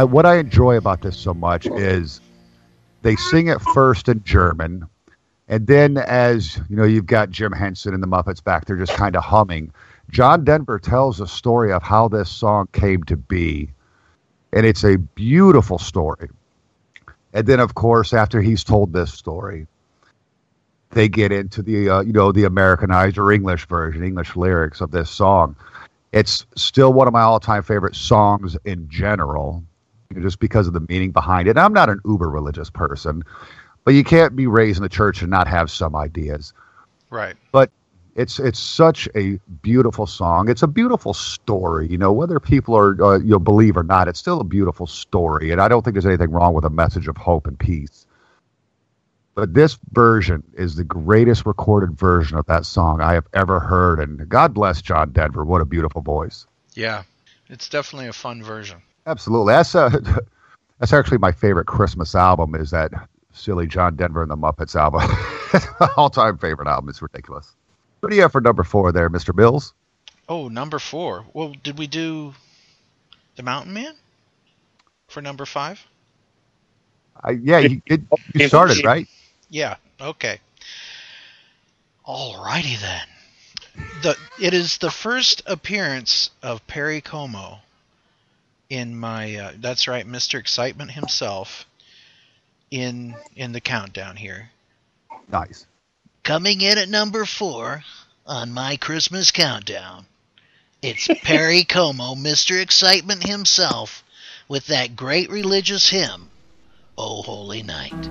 I, what I enjoy about this so much is they sing it first in German, and then as you know, you've got Jim Henson and the Muppets back there just kind of humming. John Denver tells a story of how this song came to be, and it's a beautiful story. And then, of course, after he's told this story, they get into the uh, you know the Americanized or English version, English lyrics of this song. It's still one of my all-time favorite songs in general, just because of the meaning behind it. I'm not an uber religious person, but you can't be raised in the church and not have some ideas. Right. But it's it's such a beautiful song. It's a beautiful story. You know, whether people are uh, you know believe or not, it's still a beautiful story. And I don't think there's anything wrong with a message of hope and peace. But this version is the greatest recorded version of that song I have ever heard. And God bless John Denver. What a beautiful voice. Yeah. It's definitely a fun version. Absolutely. That's uh, that's actually my favorite Christmas album. Is that silly John Denver and the Muppets album? All time favorite album. It's ridiculous. What do you have for number four there, Mister Mills? Oh, number four. Well, did we do the Mountain Man for number five? I, yeah, you, it, you started right. Yeah. Okay. Alrighty then. The it is the first appearance of Perry Como in my. Uh, that's right, Mr. Excitement himself. In in the countdown here. Nice. Coming in at number four on my Christmas countdown, it's Perry Como, Mr. Excitement himself, with that great religious hymn, "O Holy Night."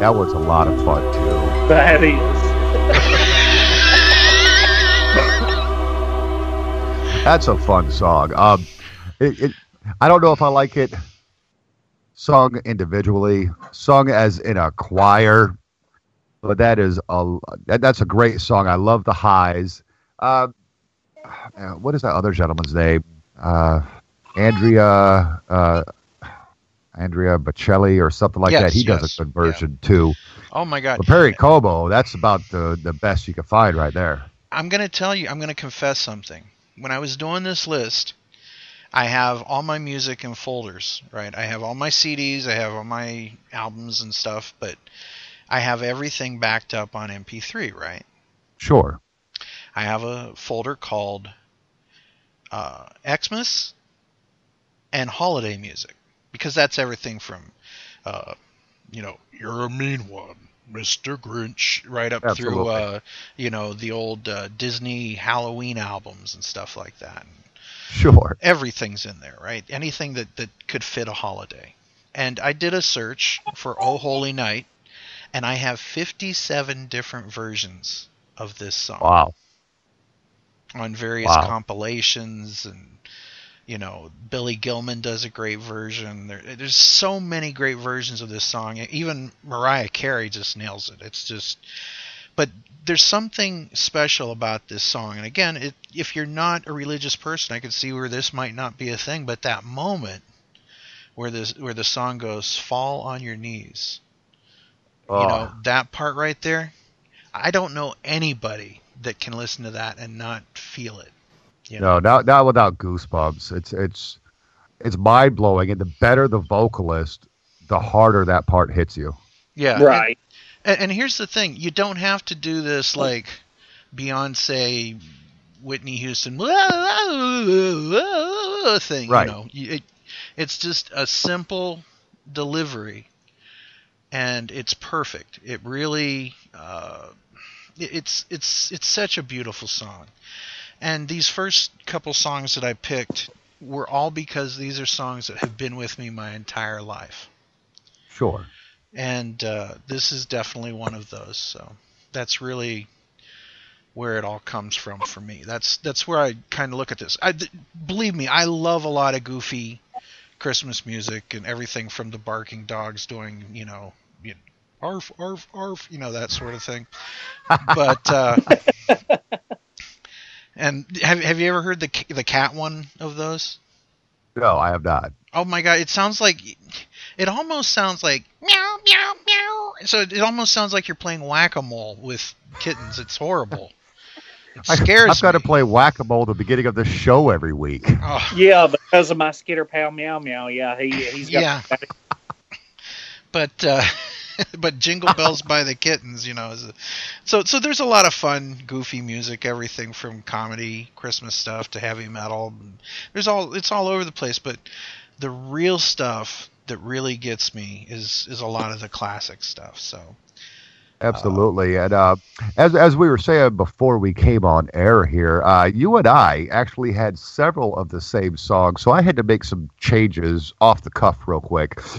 That was a lot of fun too. That is. That's a fun song. Um, it, it, I don't know if I like it sung individually, sung as in a choir, but that is a that, that's a great song. I love the highs. Uh, what is that other gentleman's name? Uh, Andrea uh, Andrea Bocelli or something like Yes, that. He does a good version too. Oh my God! But Perry Como, that's about the the best you can find right there. I'm going to tell you, I'm going to confess something. When I was doing this list, I have all my music in folders, right? I have all my CDs, I have all my albums and stuff, but I have everything backed up on MP3, right? Sure. I have a folder called uh, Xmas and holiday music because that's everything from, uh, you know, you're a mean one, Mr. Grinch right up through uh, you know the old uh, Disney Halloween albums and stuff like that. Sure. Everything's in there, right? Anything that that could fit a holiday. And I did a search for Oh Holy Night, and I have 57 different versions of this song Wow. on various Wow. compilations and you know Billy Gilman does a great version. There, there's so many great versions of this song. Even Mariah Carey just nails it. It's just but there's something special about this song. And again it, if you're not a religious person I could see where this might not be a thing but that moment where this where the song goes fall on your knees Oh, you ah. know that part right there I don't know anybody that can listen to that and not feel it you no, not not without goosebumps. It's it's it's mind blowing, and the better the vocalist, the harder that part hits you. Yeah. Right. And, and here's the thing: you don't have to do this like Beyonce, Whitney Houston thing. Right. You know, it, it's just a simple delivery, and it's perfect. It really, uh, it- it's it's it's such a beautiful song. And these first couple songs that I picked were all because these are songs that have been with me my entire life Sure. and uh, this is definitely one of those. So that's really where it all comes from for me. That's that's where I kind of look at this. I th- believe me, I love a lot of goofy Christmas music and everything from the barking dogs doing, you know, you arf arf arf, you know that sort of thing. But uh, and have have you ever heard the the cat one of those? No, I have not. Oh my god, it sounds like it almost sounds like meow meow meow. So it almost sounds like you're playing whack-a-mole with kittens. It's horrible. It I, scares I've got to play whack a mole at the beginning of the show every week. Oh, Yeah, because of my skitter pal meow meow. Yeah, he he's got Yeah. but uh, but Jingle Bells by the Kittens, you know, is a, so so there's a lot of fun, goofy music, everything from comedy, Christmas stuff to heavy metal. There's all it's all over the place, but the real stuff that really gets me is is a lot of the classic stuff. So Absolutely. And uh, as as we were saying before we came on air here, uh, you and I actually had several of the same songs, so I had to make some changes off the cuff real quick.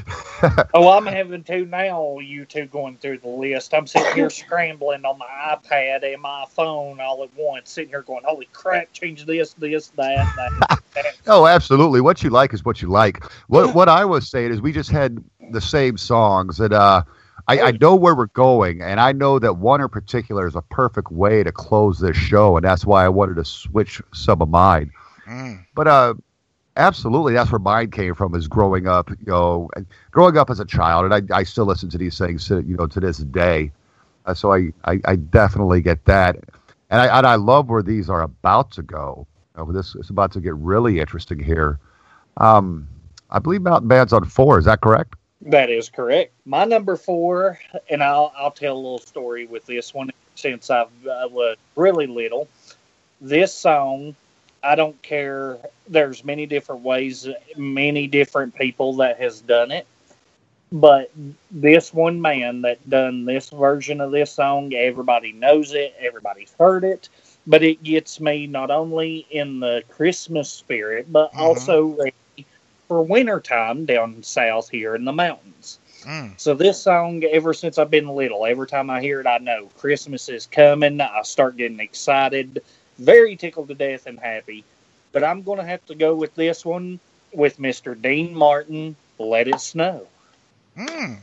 Oh, I'm having to now. You two going through the list. I'm sitting here scrambling on my iPad and my phone all at once, sitting here going, "Holy crap! Change this, this, that, that." that. Oh, absolutely. What you like is what you like. What what I was saying is we just had the same songs, and uh, I, I know where we're going, and I know that one in particular is a perfect way to close this show, and that's why I wanted to switch some of mine. mm, But uh, absolutely, that's where mine came from. Is growing up, you know, growing up as a child, and I, I still listen to these things, uh, you know, to this day. Uh, so I, I, I definitely get that, and I and I love where these are about to go. Uh, this is about to get really interesting here. Um, I believe Mountain Man's on four. Is that correct? That is correct. My number four, and I'll I'll tell a little story with this one since I've I was really little. This song, I don't care. There's many different ways, many different people that has done it, but this one man that done this version of this song, everybody knows it, everybody's heard it, but it gets me not only in the Christmas spirit, but Mhm. also for wintertime down south here in the mountains. mm. So this song, ever since I've been little, every time I hear it, I know Christmas is coming. I start getting excited, very tickled to death and happy. But I'm going to have to go with this one with Mr. Dean Martin, Let It Snow. Mm.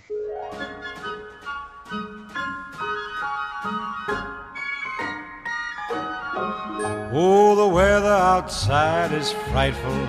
Oh, the weather outside is frightful,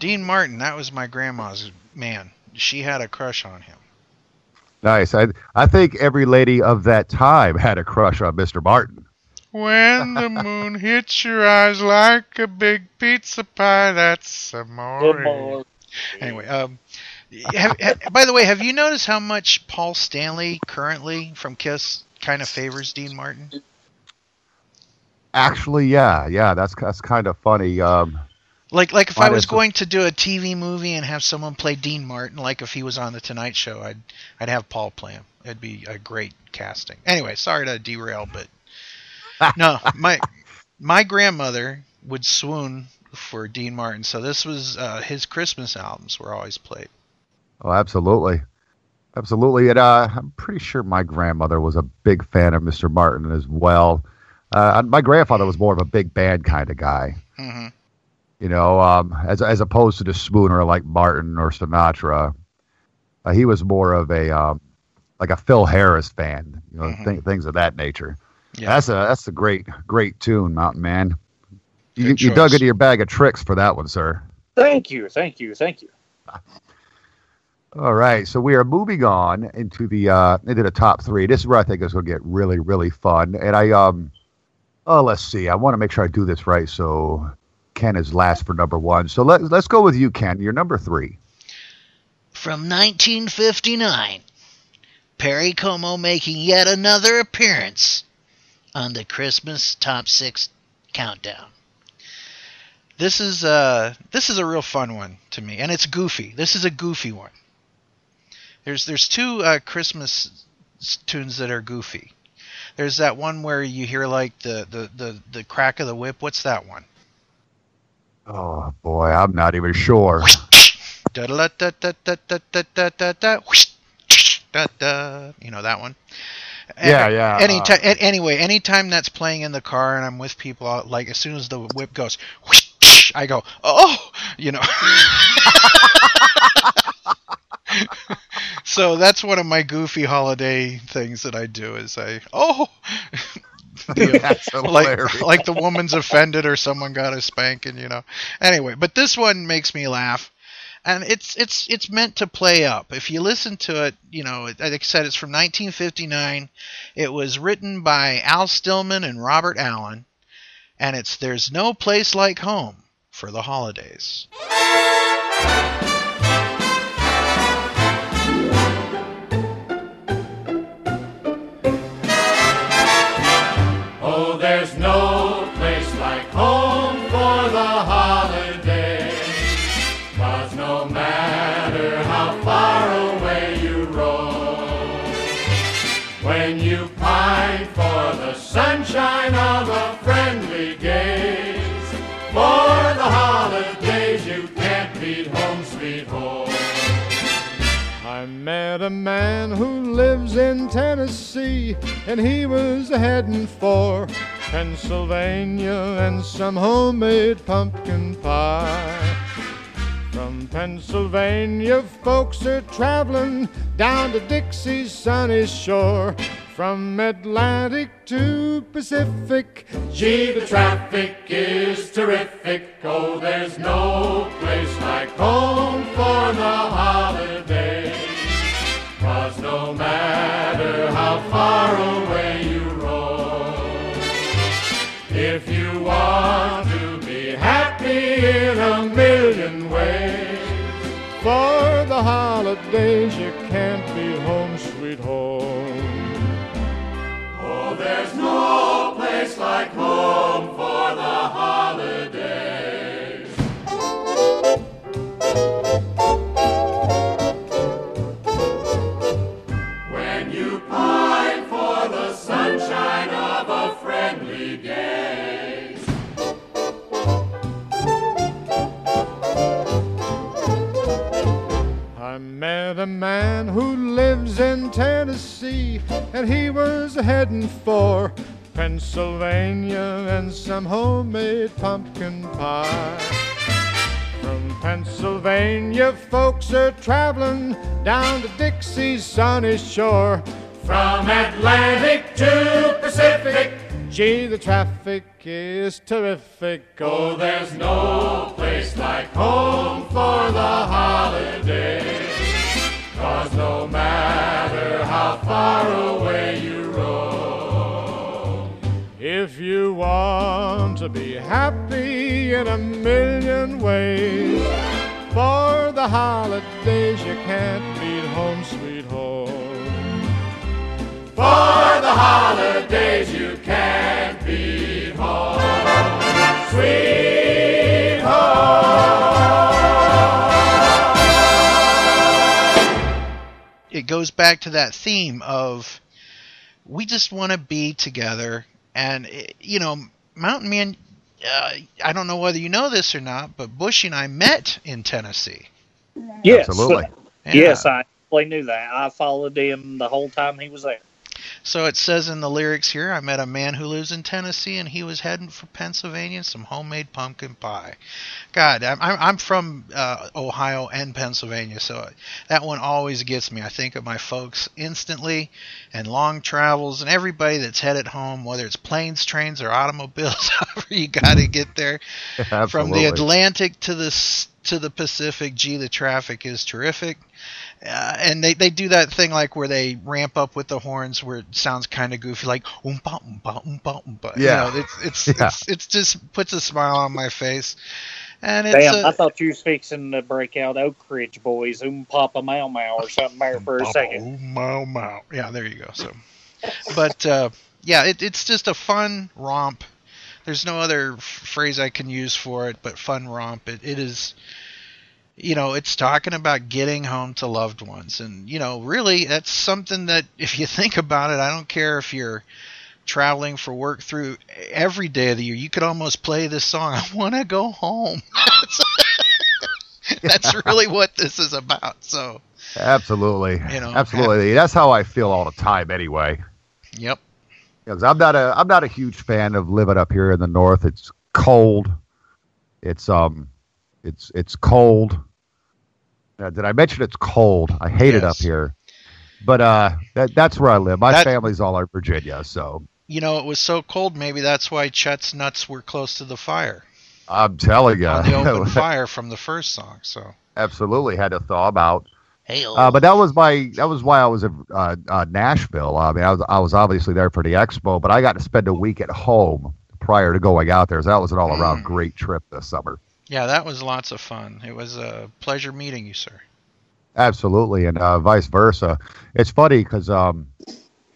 Dean Martin, that was my grandma's man. She had a crush on him. Nice. I I think every lady of that time had a crush on Mr. Martin. When the moon hits your eyes like a big pizza pie, that's amore. Anyway, um, have, have, by the way, have you noticed how much Paul Stanley currently from Kiss kind of favors Dean Martin? Actually, yeah, yeah, that's that's kind of funny. Um, Like, like if Why I was does it- going to do a TV movie and have someone play Dean Martin, like if he was on the Tonight Show, I'd I'd have Paul play him. It'd be a great casting. Anyway, sorry to derail, but no, my my grandmother would swoon for Dean Martin, so this was uh, his Christmas albums were always played. Oh, absolutely. Absolutely. And uh, I'm pretty sure my grandmother was a big fan of Mr. Martin as well. Uh, my grandfather was more of a big band kind of guy, hmm you know, um, as, as opposed to the swooner like Martin or Sinatra. Uh, he was more of a um, like a Phil Harris fan, you know, th- things of that nature. Yeah. That's a that's a great great tune, Mountain Man. You, you dug into your bag of tricks for that one, sir. Thank you, thank you, thank you. All right, so we are moving on into the uh, into the top three. This is where I think it's going to get really, really fun. And I um, oh, let's see. I want to make sure I do this right. So Ken is last for number one. So let let's go with you, Ken. You're number three. From 1959, Perry Como making yet another appearance on the Christmas Top 6 Countdown. This is uh this is a real fun one to me, and it's goofy. This is a goofy one. There's there's two uh, Christmas tunes that are goofy. There's that one where you hear like the, the, the, the crack of the whip. What's that one? Oh boy, I'm not even sure. You know that one. Yeah, yeah. Any anyway, anytime that's playing in the car and I'm with people, I'll, like as soon as the whip goes, I go, oh, you know. so that's one of my goofy holiday things that I do is I, oh. That's like like the woman's offended or someone got a spanking, you know. Anyway, but this one makes me laugh, and it's it's it's meant to play up. If you listen to it, you know, like I said, it's from 1959. It was written by Al Stillman and Robert Allen, and it's "There's No Place Like Home" for the holidays. Met a man who lives in Tennessee, and he was heading for Pennsylvania and some homemade pumpkin pie. From Pennsylvania, folks are traveling down to Dixie's sunny shore. From Atlantic to Pacific, Gee, the traffic is terrific. Oh, there's no place like home for the holidays. Cause no matter how far away you roam, if you want to be happy in a million ways, for the holidays you can't be home, sweet home. Oh, there's no place like home for the heart. Met a man who lives in Tennessee, and he was heading for Pennsylvania and some homemade pumpkin pie. From Pennsylvania, folks are traveling down to Dixie's sunny shore. From Atlantic to Pacific. Gee, the traffic is terrific. Oh, there's no place like home for the holidays. Cause no matter how far away you roam, If you want to be happy in a million ways, for the holidays you can't beat home, sweet home. for the holidays you can't beat home. Sweet it goes back to that theme of we just want to be together and eh, you know mountain man uh, i don't know whether you know this or not but bushy and i met in tennessee Yes. Absolutely. Yes, I I knew that. I followed him the whole time he was there. So it says in the lyrics here i met a man who lives in tennessee and he was heading for pennsylvania some homemade pumpkin pie. God i'm, I'm from uh, ohio and pennsylvania so that one always gets me. I think of my folks instantly and long travels and everybody that's headed home whether it's planes trains or automobiles however you got to get there. From the Atlantic to the to the Pacific. Gee, the traffic is terrific, uh, and they, they do that thing like where they ramp up with the horns where it sounds kind of goofy, like oompa oompa oompa oompa. Yeah. you know, it's it's, Yeah. it's it's just puts a smile on my face, and it's Damn, uh, I thought you was fixing to break out Oak Ridge Boys, um Papa Mau Mau or something there for a second. Mau Mau. Yeah, there you go. So, but uh, yeah, it, it's just a fun romp. There's no other phrase I can use for it, but fun romp. It, it is, you know, it's talking about getting home to loved ones, and you know, really, that's something that if you think about it, I don't care if you're traveling for work through every day of the year, you could almost play this song. I want to go home. that's really what this is about. So, Absolutely. You know, Absolutely. That's how I feel all the time anyway. yep. Because I'm not a I'm not a huge fan of living up here in the north. It's cold. It's um it's it's cold. Uh, did I mention it's cold? I hate it up here. But uh that, that's where I live. My That- family's all in Virginia, so you know, it was so cold. Maybe that's why Chet's nuts were close to the fire I'm telling you. the open fire from the first song. So Absolutely had to thaw them out. Hey, Uh, but that was my that was why I was in uh, uh, Nashville. I mean, I was I was obviously there for the expo, but I got to spend a week at home prior to going out there. So that was an all around great trip this summer. yeah, that was lots of fun. It was a pleasure meeting you, sir. Absolutely, and uh, vice versa. It's funny because um,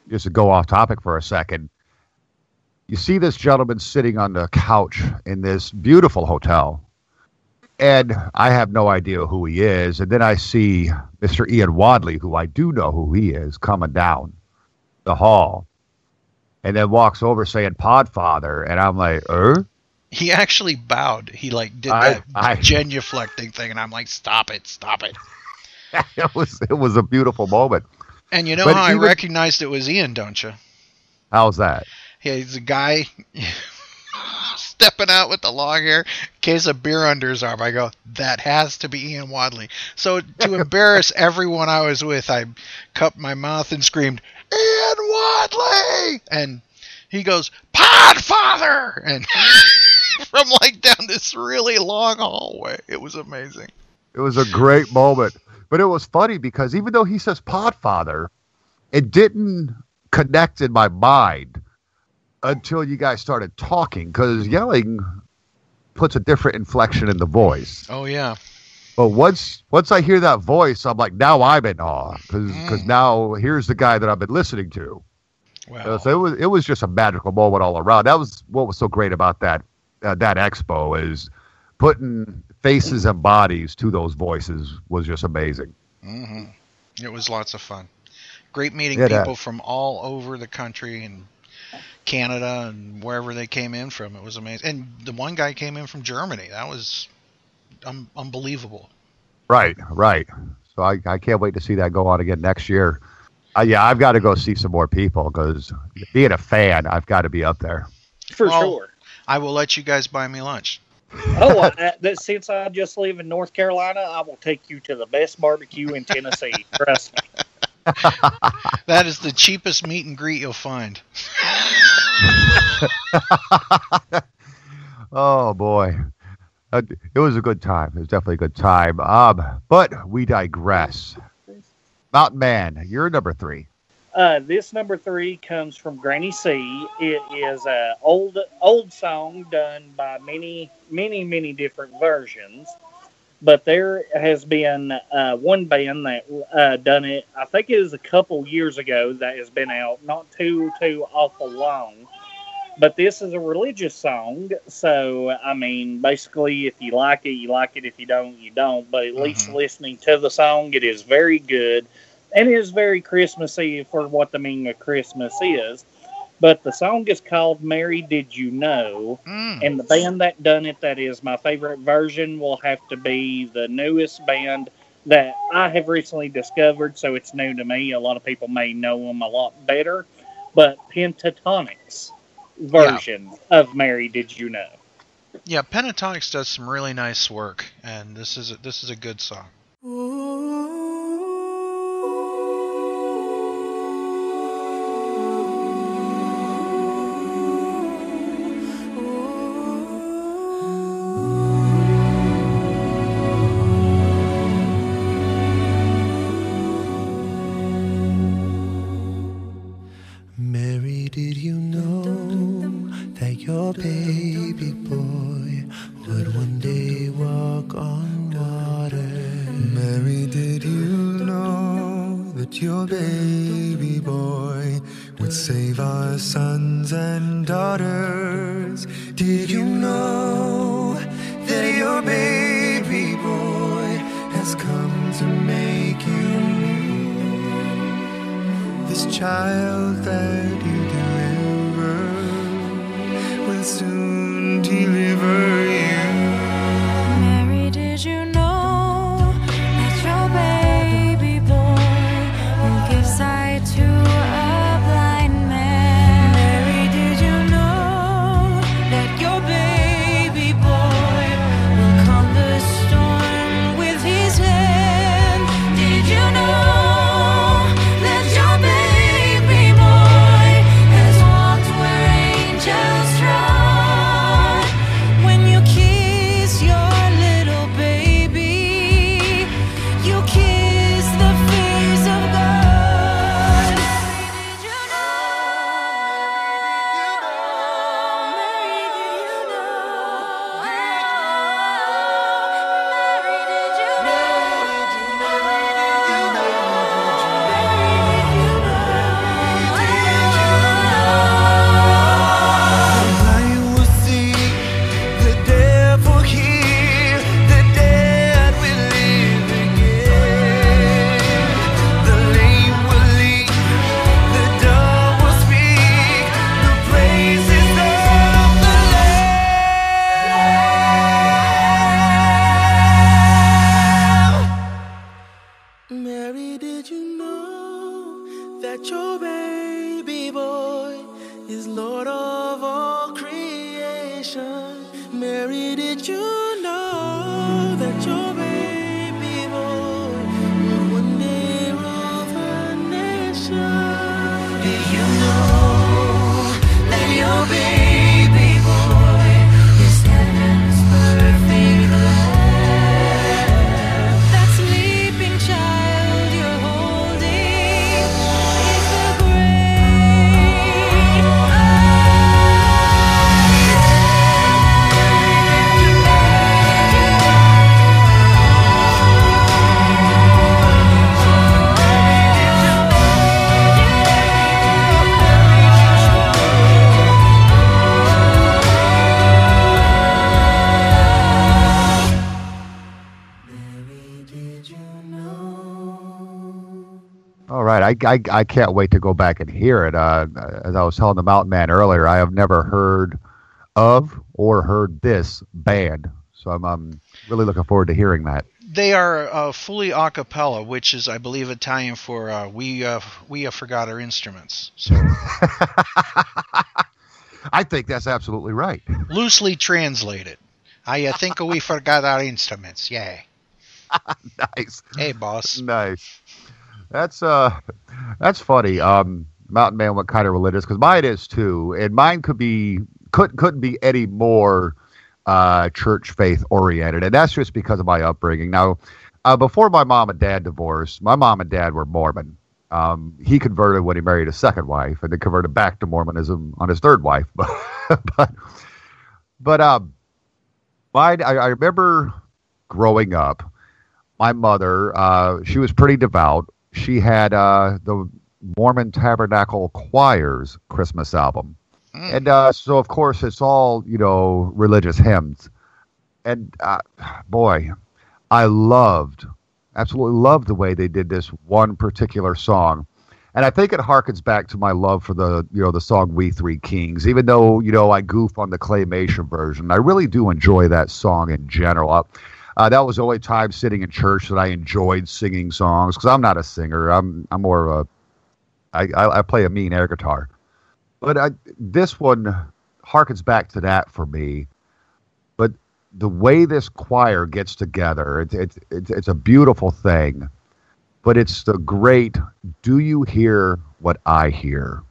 just to go off topic for a second, you see this gentleman sitting on the couch in this beautiful hotel, and I have no idea who he is. And then I see Mr. Ian Wadley, who I do know who he is, coming down the hall, and then walks over saying "Podfather," and I'm like, "Er." He actually bowed. He like did I- that I- genuflecting thing, and I'm like, "Stop it! Stop it!" it was it was a beautiful moment. And you know But how I recognized it was Ian, don't you? How's that? Yeah, he's a guy stepping out with the long hair, case of beer under his arm. I go, that has to be Ian Wadley. So to embarrass everyone I was with, I cupped my mouth and screamed, Ian Wadley! And he goes, Podfather! And from like down this really long hallway. It was amazing. It was a great moment. But it was funny because even though he says Podfather, it didn't connect in my mind until you guys started talking because yelling puts a different inflection in the voice. Oh, yeah. But once once I hear that voice, I'm like, now I'm in awe because Mm. now here's the guy that I've been listening to. Wow. Uh, so it was it was just a magical moment all around. That was what was so great about that uh, that expo is putting faces and bodies to those voices was just amazing. hmm It was lots of fun. Great meeting Yeah, that- people from all over the country and Canada and wherever they came in from. It was amazing. And the one guy came in from Germany. That was um, unbelievable. Right, right. So I, I can't wait to see that go on again next year. Uh, yeah, I've got to go see some more people because being a fan, I've got to be up there. For Well, sure. I will let you guys buy me lunch. Oh, I, that, since I just live in North Carolina, I will take you to the best barbecue in Tennessee. Trust me. That is the cheapest meet and greet you'll find. Oh boy, Uh, it was a good time. It was definitely a good time. Um, but we digress. Mountain Man, you're number three. Uh, this number three comes from Granny C. It is a old old song done by many many many different versions, but there has been uh, one band that uh, done it. I think it was a couple years ago that has been out, not too too awful long. But this is a religious song, so I mean, basically, if you like it, you like it. If you don't, you don't. But at least listening to the song, it is very good and it is very Christmassy for what the meaning of Christmas is. But the song is called "Mary Did You Know," mm. and the band that done it, that is my favorite version, will have to be the newest band that I have recently discovered. So it's new to me. A lot of people may know them a lot better, but Pentatonix version of "Mary Did You Know." Yeah, Pentatonix does some really nice work, and this is a, this is a good song. Mary, I, I, I can't wait to go back and hear it. Uh, as I was telling the Mountain Man earlier, I have never heard of or heard this band, so I'm, I'm really looking forward to hearing that. They are uh, fully a cappella, which is, I believe, Italian for uh, we uh, we forgot our instruments. So I think that's absolutely right. loosely translated, I uh, think we forgot our instruments. Yay! nice. Hey, boss. Nice. That's uh, that's funny. Um, Mountain Man went kind of religious because mine is too, and mine could be could couldn't be any more uh, church faith oriented, and that's just because of my upbringing. Now, uh, before my mom and dad divorced, my mom and dad were Mormon. Um, he converted when he married his second wife, and then converted back to Mormonism on his third wife. But but but um, mine. I, I remember growing up. My mother, uh, she was pretty devout. She had uh, the Mormon Tabernacle Choir's Christmas album. And uh, so, of course, it's all, you know, religious hymns. And uh, boy, I loved, absolutely loved the way they did this one particular song. And I think it harkens back to my love for the, you know, the song "We Three Kings." Even though, you know, I goof on the claymation version, I really do enjoy that song in general. Uh, that was the only time sitting in church that I enjoyed singing songs because I'm not a singer. I'm I'm more of a I, I, I play a mean air guitar. But I, this one harkens back to that for me. But the way this choir gets together, it's it's it's, it's a beautiful thing. But it's the great. Do you hear what I hear?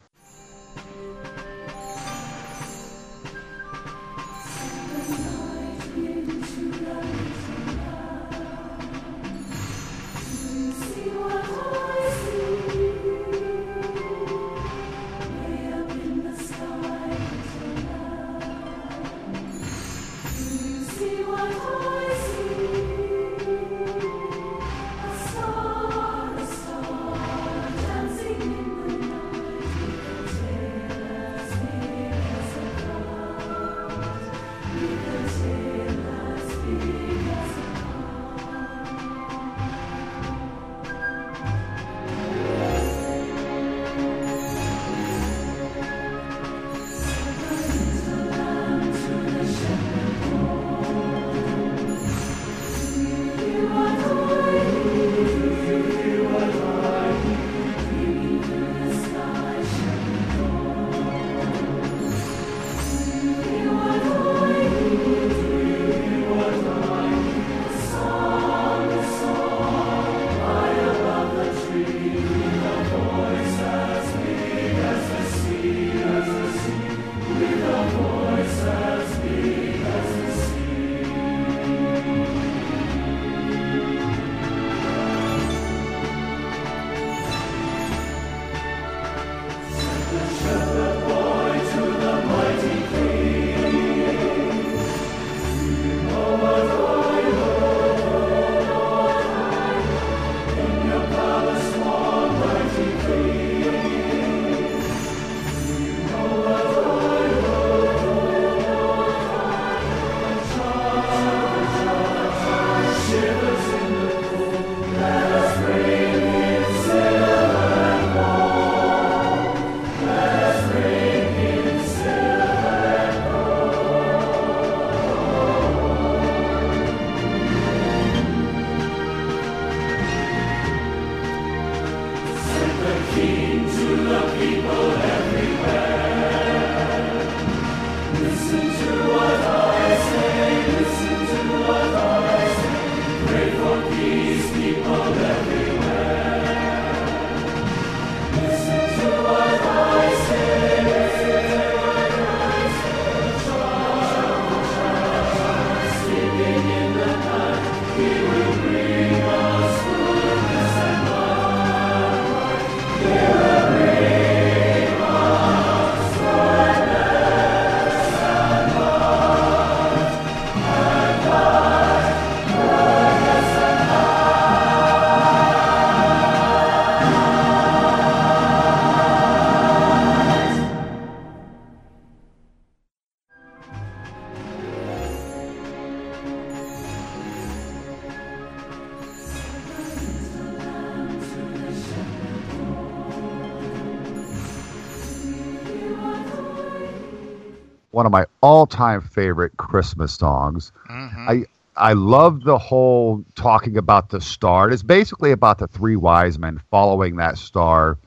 All-time favorite Christmas songs. Mhm. I I love the whole talking about the star. It's basically about the three wise men following that star,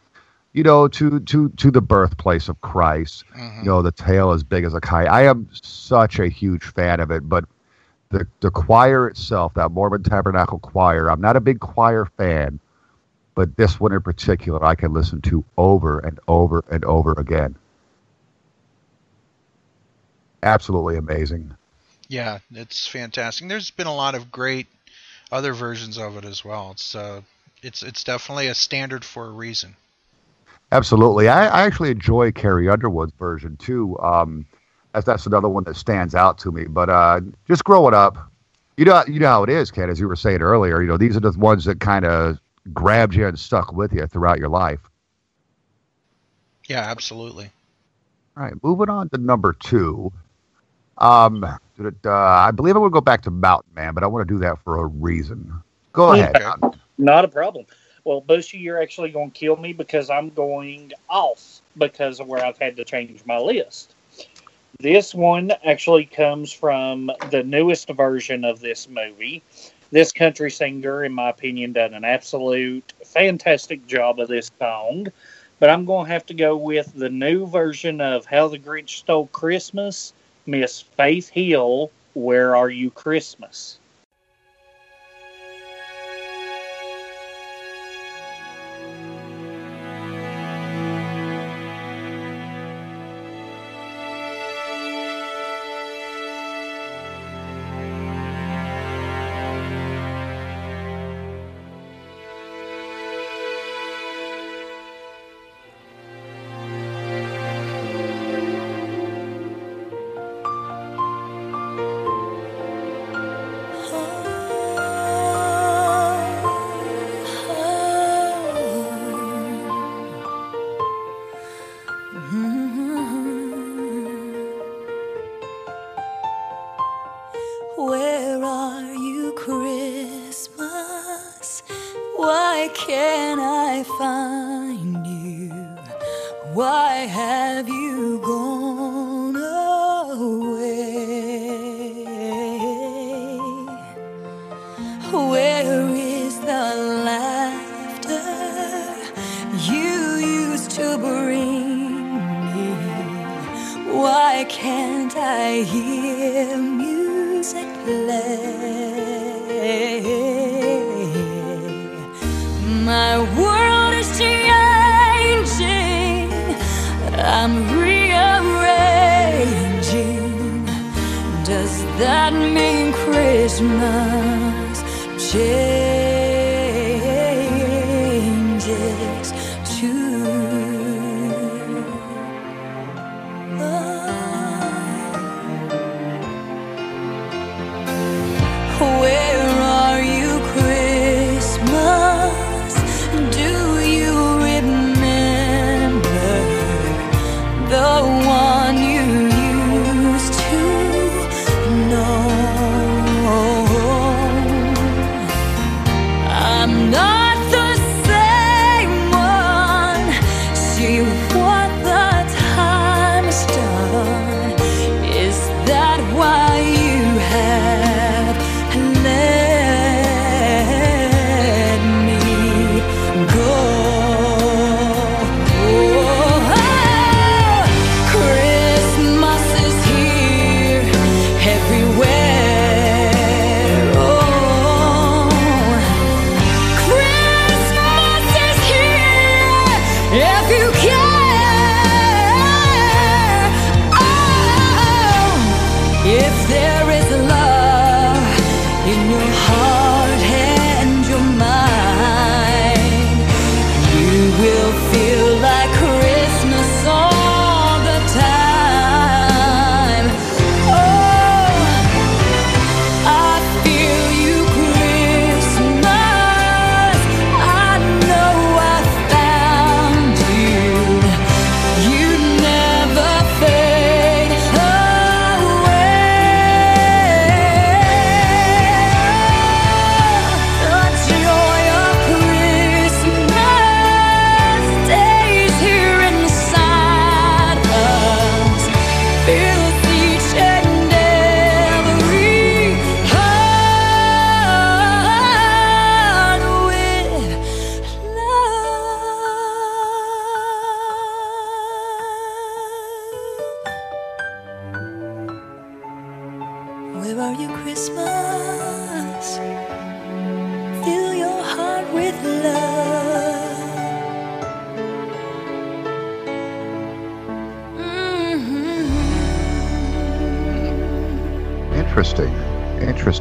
you know, to to to the birthplace of Christ. Mhm. You know, the tail as big as a kite. I am such a huge fan of it, but the the choir itself, that Mormon Tabernacle choir, I'm not a big choir fan, but this one in particular, I can listen to over and over and over again. Absolutely amazing. Yeah, it's fantastic. There's been a lot of great other versions of it as well. It's uh, it's it's definitely a standard for a reason. Absolutely. I, I actually enjoy Carrie Underwood's version too. Um, as that's another one that stands out to me. But uh, just growing up, you know, you know how it is, Ken. As you were saying earlier, you know, these are the ones that kind of grabbed you and stuck with you throughout your life. Yeah, absolutely. All right, moving on to number two. Um, uh, I believe I would go back to Mountain Man, but I want to do that for a reason. Go ahead. Mountain. Not a problem. Well, Bushy, you're actually going to kill me because I'm going off because of where I've had to change my list. This one actually comes from the newest version of this movie. This country singer, in my opinion, done an absolute fantastic job of this song. But I'm going to have to go with the new version of How the Grinch Stole Christmas, Miss Faith Hill, Where Are You Christmas?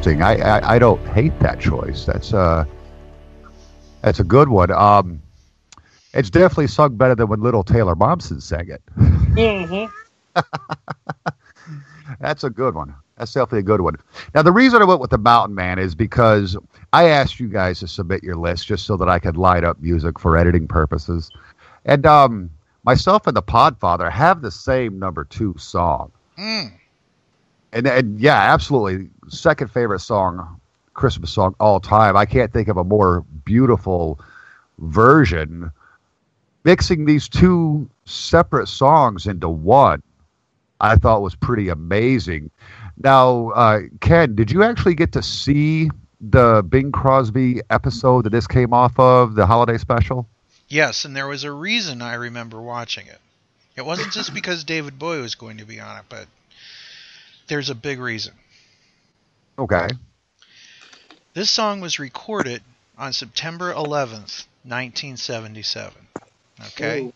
Interesting. I, I, I don't hate that choice. That's uh that's a good one. Um it's definitely sung better than when little Taylor Momsen sang it. Mm-hmm. That's a good one. That's definitely a good one. Now, the reason I went with the Mountain Man is because I asked you guys to submit your list just so that I could light up music for editing purposes. And um, myself and the Podfather have the same number two song. Mm. And, and yeah, absolutely. Second favorite song, Christmas song all time. I can't think of a more beautiful version. Mixing these two separate songs into one, I thought was pretty amazing. Now, uh, Ken, did you actually get to see the Bing Crosby episode that this came off of, the holiday special? Yes, and there was a reason I remember watching it. It wasn't just because David Bowie was going to be on it, but there's a big reason. Okay. This song was recorded on September 11th, 1977. Okay? Ooh.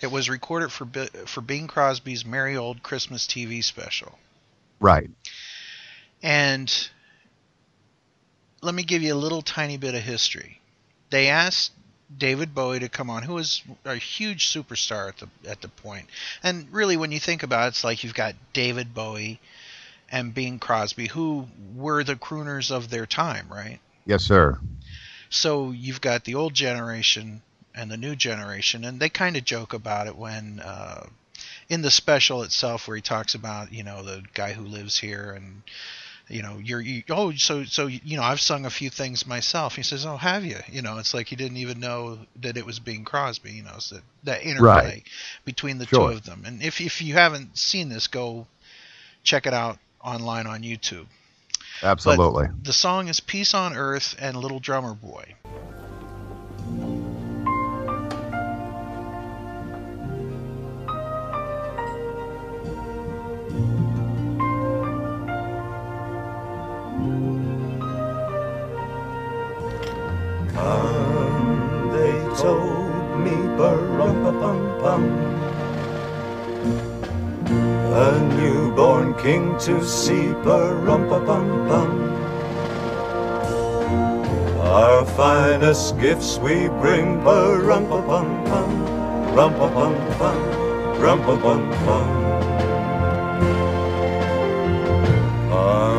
It was recorded for Bi- for Bing Crosby's Merrie Olde Christmas TV special. Right. And let me give you a little tiny bit of history. They asked David Bowie to come on, who was a huge superstar at the at the point. And really, when you think about it, it's like you've got David Bowie and Bing Crosby, who were the crooners of their time, right? Yes, sir. So you've got the old generation and the new generation, and they kind of joke about it when uh, in the special itself, where he talks about you know the guy who lives here and you know you're you, oh so so you know I've sung a few things myself. He says, oh have you? You know it's like he didn't even know that it was Bing Crosby. You know so that that interplay Right. between the Sure. two of them. And if if you haven't seen this, go check it out online on YouTube. Absolutely. The song is Peace on Earth and Little Drummer Boy. Come, they told me, bum A newborn king to see, bum bum Our finest gifts we bring, bum bum bum rum bum bum rum bum bum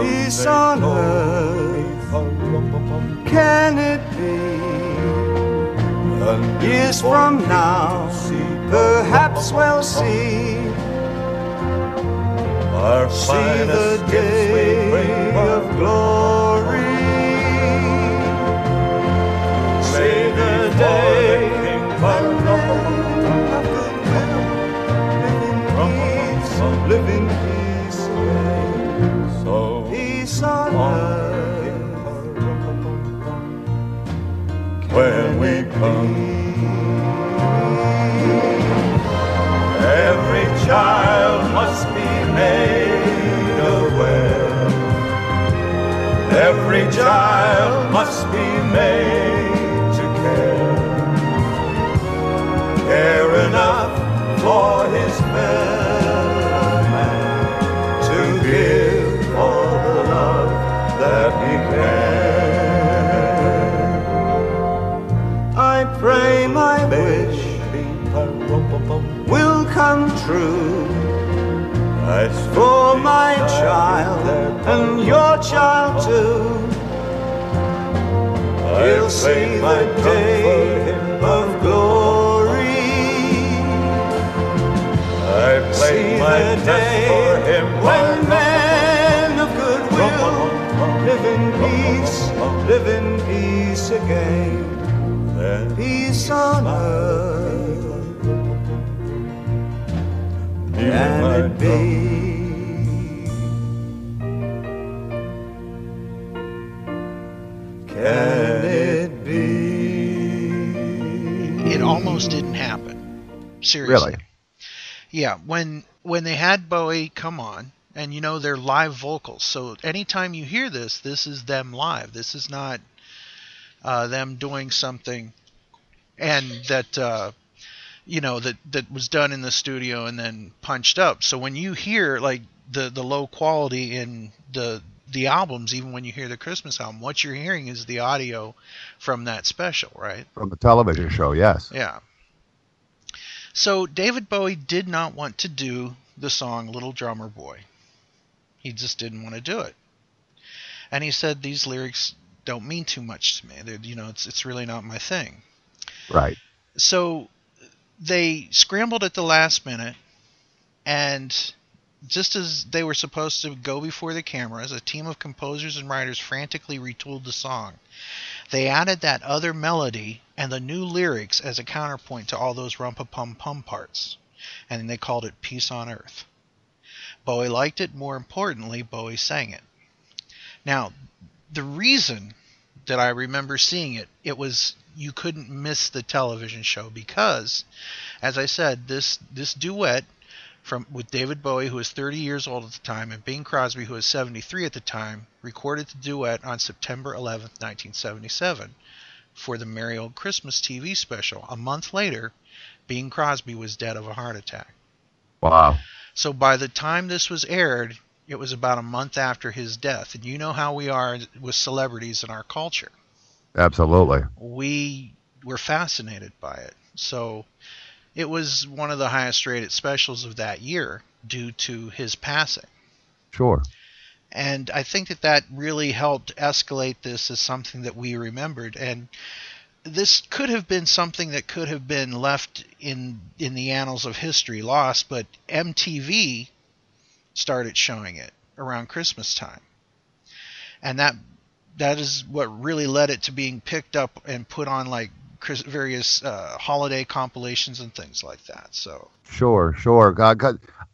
Peace on earth, can it be? Years from now, perhaps we'll see. Our see the day of glory. See the day when men of goodwill live in peace, live in peace. So peace on earth when we come. Every child must be made Every child must be made to care. Care enough for his fellow man to give all the love that he can. I pray my wish will come true. As for my child and your child too, he'll see the day of glory. I see the day when men of goodwill live in peace, live in peace again. Peace on earth. Can it be? Can it be? It almost didn't happen. Seriously. Really? Yeah, when when they had Bowie come on and you know they're live vocals. So anytime you hear this, this is them live. This is not uh, them doing something and that uh, you know that that was done in the studio and then punched up. So when you hear like the the low quality in the the albums, even when you hear the Christmas album, what you're hearing is the audio from that special, right? From the television show, yes. Yeah. So David Bowie did not want to do the song Little Drummer Boy. He just didn't want to do it. And he said these lyrics don't mean too much to me. They're, you know, it's it's really not my thing. Right. So they scrambled at the last minute and just as they were supposed to go before the cameras, a team of composers and writers frantically retooled the song. They added that other melody and the new lyrics as a counterpoint to all those rumpa pum pum parts, and they called it Peace on Earth. Bowie liked it, more importantly, Bowie sang it. Now, the reason that I remember seeing it, it was you couldn't miss the television show because, as I said, this this duet from with David Bowie, who was 30 years old at the time, and Bing Crosby, who was 73 at the time, recorded the duet on September 11th, 1977, for the Merrie Olde Christmas TV special. A month later, Bing Crosby was dead of a heart attack. Wow. So by the time this was aired, it was about a month after his death. And you know how we are with celebrities in our culture. Absolutely. We were fascinated by it. So it was one of the highest rated specials of that year due to his passing. Sure. And I think that that really helped escalate this as something that we remembered. And this could have been something that could have been left in in the annals of history lost, but MTV started showing it around Christmas time. And that that is what really led it to being picked up and put on like various uh, holiday compilations and things like that. So Sure, sure. God,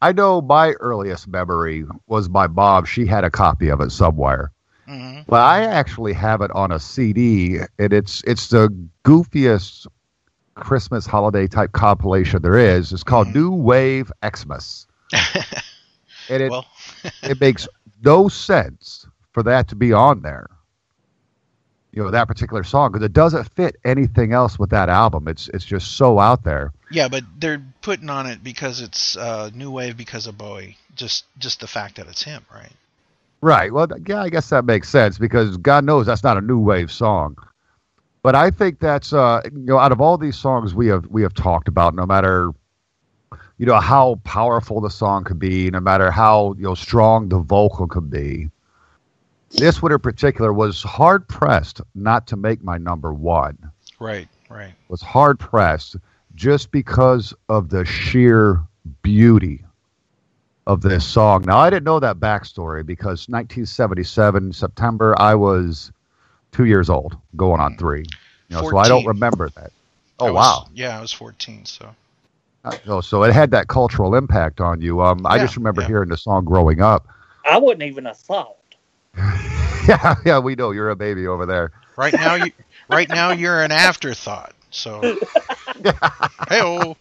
I know my earliest memory was my mom. She had a copy of it somewhere. Mhm. Well, I actually have it on a CD, and it's it's the goofiest Christmas holiday type compilation there is. It's called New Wave Xmas, and it Well. it makes no sense for that to be on there. You know that particular song because it doesn't fit anything else with that album. It's it's just so out there. yeah, but they're putting on it because it's uh, new wave because of Bowie. Just just the fact that it's him, right? Right. Well, yeah, I guess that makes sense because God knows that's not a new wave song. But I think that's uh, you know, out of all these songs we have we have talked about, no matter you know how powerful the song could be, no matter how you know strong the vocal could be, this one in particular was hard pressed not to make my number one. Right, right. Was hard pressed just because of the sheer beauty of this song. Now, I didn't know that backstory because 1977 September, I was two years old, going on three. You know, so I don't remember that. Oh was- wow! Yeah, I was 14, so Uh, So, so it had that cultural impact on you. Um, I Yeah, just remember hearing the song growing up. I wouldn't even have thought. yeah, yeah, we know you're a baby over there. right now you right now you're an afterthought. So hey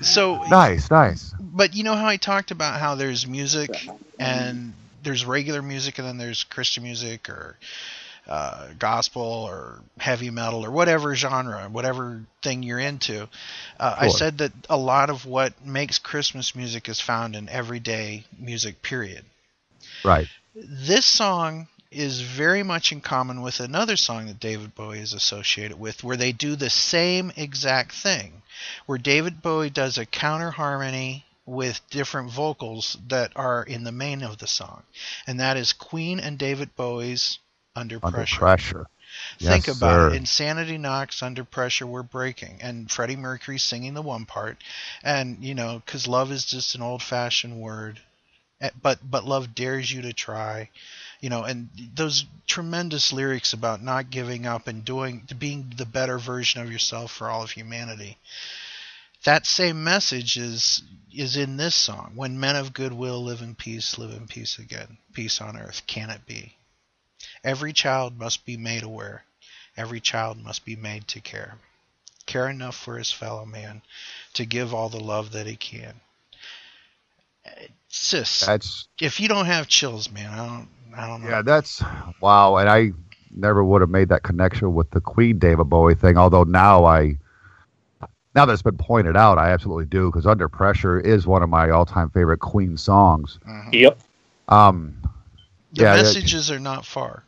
So Nice, nice. But you know how I talked about how there's music and there's regular music and then there's Christian music or uh, gospel or heavy metal or whatever genre, whatever thing you're into. Uh, I said that a lot of what makes Christmas music is found in everyday music, period. Right. This song is very much in common with another song that David Bowie is associated with, where they do the same exact thing, where David Bowie does a counter harmony with different vocals that are in the main of the song, and that is Queen and David Bowie's Under Under Pressure. pressure. Think Yes, about sir. it. Insanity knocks under pressure. We're breaking, and Freddie Mercury singing the one part, and you know, because love is just an old-fashioned word, Eh, but but love dares you to try, you know, and those tremendous lyrics about not giving up and doing, being the better version of yourself for all of humanity. That same message is is in this song. When men of goodwill live in peace, live in peace again. Peace on earth, can it be? Every child must be made aware. Every child must be made to care. Care enough for his fellow man to give all the love that he can. It's just That's if you don't have chills, man, I don't. I don't know. yeah, that's wow. And I never would have made that connection with the Queen David Bowie thing. Although now I, now that it's been pointed out, I absolutely do because Under Pressure is one of my all-time favorite Queen songs. Yep. Um, The yeah, that- messages are not far.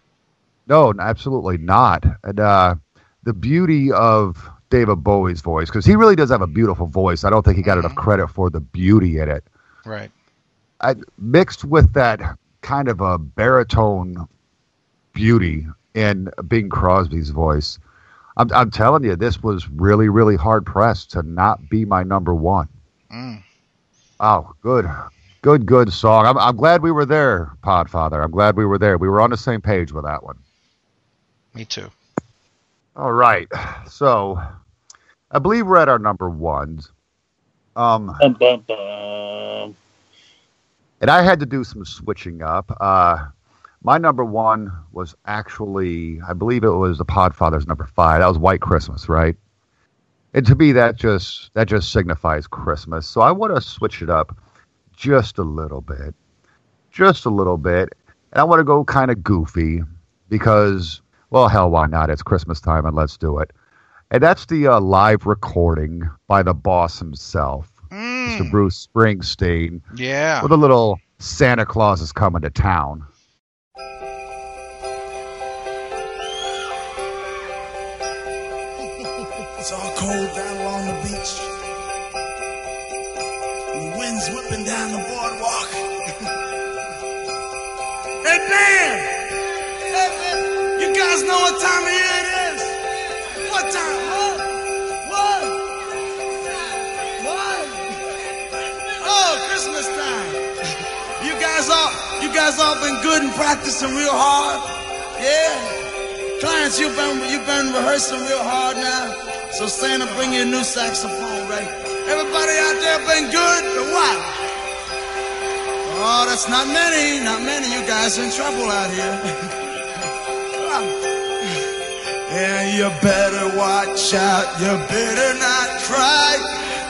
No, absolutely not. And uh, the beauty of David Bowie's voice, because he really does have a beautiful voice. I don't think he got enough credit for the beauty in it. Right. I, mixed with that kind of a baritone beauty in Bing Crosby's voice. I'm, I'm telling you, this was really, really hard pressed to not be my number one. Mm. Oh, good, good, good song. I'm, I'm glad we were there, Podfather. I'm glad we were there. We were on the same page with that one. Me too. All right. So I believe we're at our number ones. Um, Bum, bum, bum. and I had to do some switching up. Uh, my number one was actually, I believe it was the Podfather's number five. That was White Christmas, right? And to me, that just that just signifies Christmas. So I want to switch it up just a little bit, just a little bit, and I want to go kind of goofy because, well, hell, why not? It's Christmas time, and let's do it. And that's the uh, live recording by the boss himself, Mr. Bruce Springsteen Yeah. with a little Santa Claus is coming to town. It's all cold down along the beach. And the wind's whipping down the boardwalk. hey, band! Hey, man! You guys know what time it is? Oh, you guys all, you guys all been good and practicing real hard? Yeah? Clarence, you've been you've been rehearsing real hard now. So Santa, bring you a new saxophone, right? Everybody out there been good or what? Oh, that's not many, not many. You guys in trouble out here. yeah, you better watch out. You better not cry.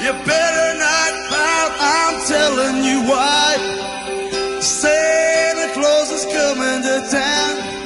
You better not pout. I'm telling you why. Santa Claus is coming to town.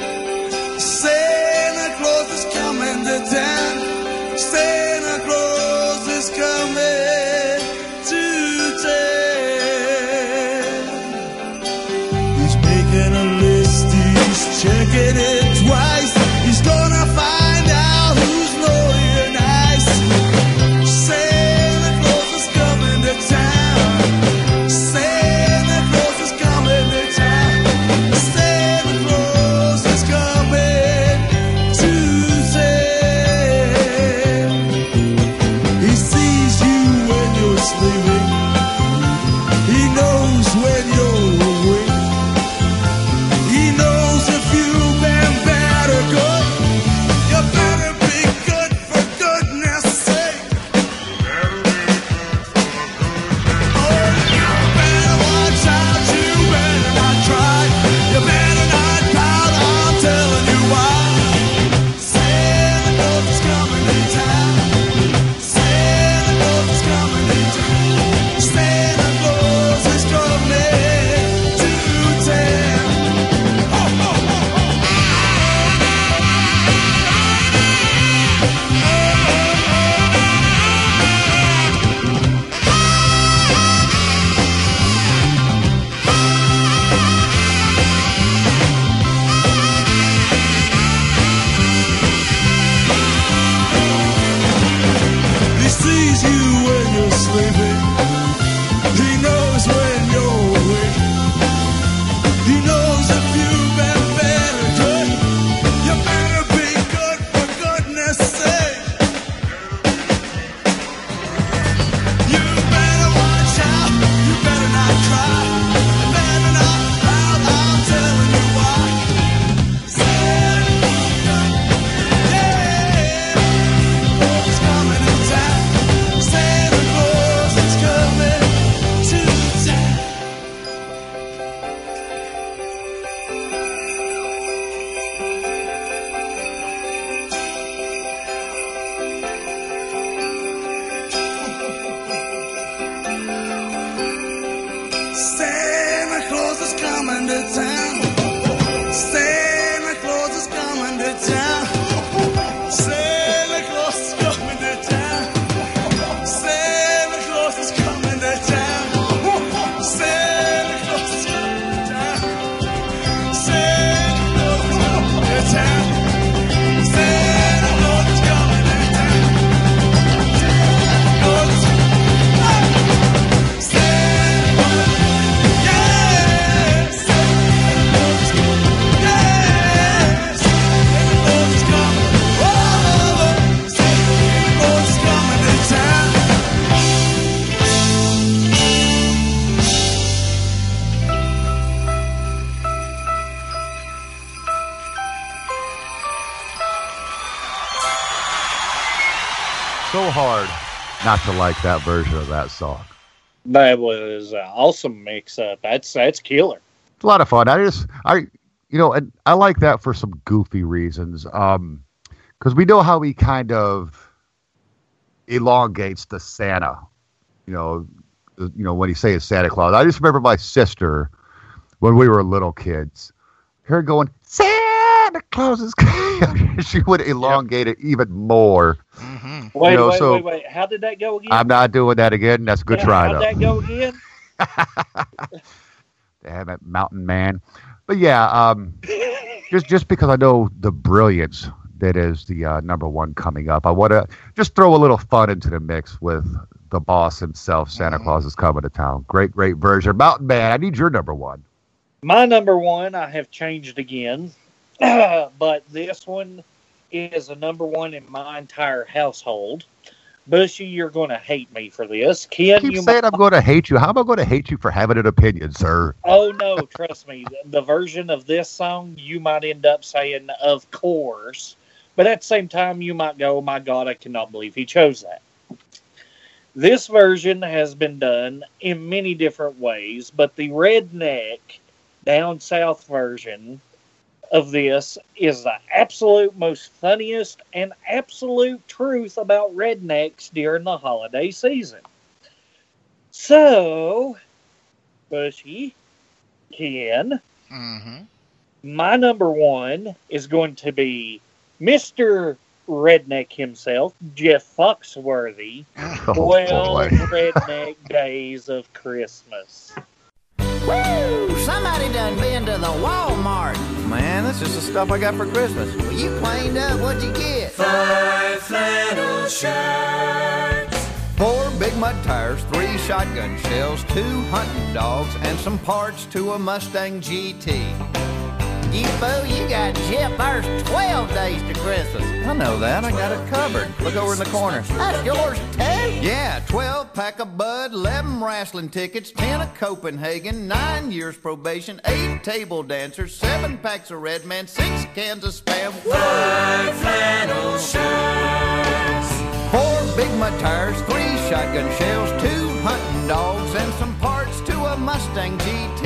Like that version of that song. That was an awesome mix up. That's that's killer. It's a lot of fun. I just, I, you know, and I like that for some goofy reasons. Um, because we know how he kind of elongates the Santa. You know, you know when he says Santa Claus. I just remember my sister when we were little kids, her going Santa Claus is coming." she would elongate it even more. Wait, You know, wait, so- wait, wait. How did that go again? I'm not doing that again. That's a good Yeah, try How'd though. that go again? Damn it, Mountain Man. But yeah, um, just just because I know the brilliance that is the uh, number one coming up, I want to just throw a little fun into the mix with the boss himself. Santa Claus is coming to town. Great, great version. Mountain Man, I need your number one. My number one, I have changed again, but this one is a number one in my entire household. Bushy, you're going to hate me for this. Ken, Keep you saying might- I'm going to hate you. How am I going to hate you for having an opinion, sir? Oh no, trust me. The, the version of this song, you might end up saying, "Of course," but at the same time, you might go, "Oh my God, I cannot believe he chose that." This version has been done in many different ways, but the redneck down south version of this is the absolute most funniest and absolute truth about rednecks during the holiday season. So, Bushy, Ken, Mm-hmm. my number one is going to be Mr. Redneck himself, Jeff Foxworthy. Oh, Twelve boy. redneck days of Christmas. Woo! Somebody done been to the Walmart. Man, that's just the stuff I got for Christmas. Well, you cleaned up. What'd you get? Five flannel shirts. Four big mud tires, three shotgun shells, two hunting dogs, and some parts to a Mustang GT. You fool, you got Jeff there's 12 days to Christmas. I know that. I got it covered. Look over in the corner. That's yours too? Yeah, 12 pack of Bud, 11 wrestling tickets, 10 of Copenhagen, 9 years probation, 8 table dancers, 7 packs of Red Man, 6 cans of Spam. Five flannel shirts. Four big mud tires, three shotgun shells, two hunting dogs, and some parts to a Mustang GT.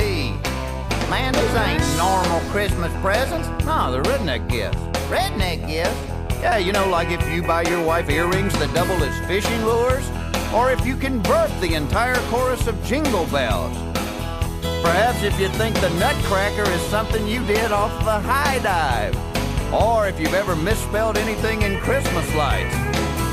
Man, these ain't normal Christmas presents. No, they're redneck gifts. Redneck gifts? Yeah, you know, like if you buy your wife earrings that double as fishing lures, or if you convert the entire chorus of jingle bells. Perhaps if you think the Nutcracker is something you did off the high dive. Or if you've ever misspelled anything in Christmas lights.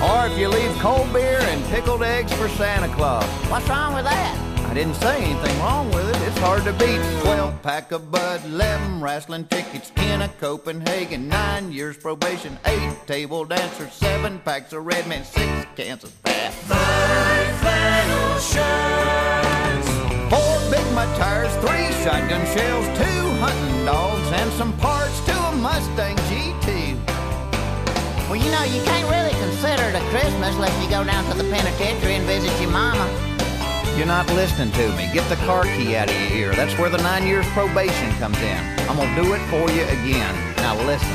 Or if you leave cold beer and pickled eggs for Santa Claus. What's wrong with that? I didn't say anything wrong with it. It's hard to beat. 12 pack of Bud, 11 wrestling tickets, 10 of Copenhagen, 9 years probation, 8 table dancers, 7 packs of Red Man, 6 cans of fat. Five flannel shirts. Four big mud tires, three shotgun shells, two hunting dogs, and some parts to a Mustang GT. Well, you know, you can't really consider it a Christmas unless you go down to the penitentiary and visit your mama. You're not listening to me. Get the car key out of your ear. That's where the nine years probation comes in. I'm gonna do it for you again. Now listen.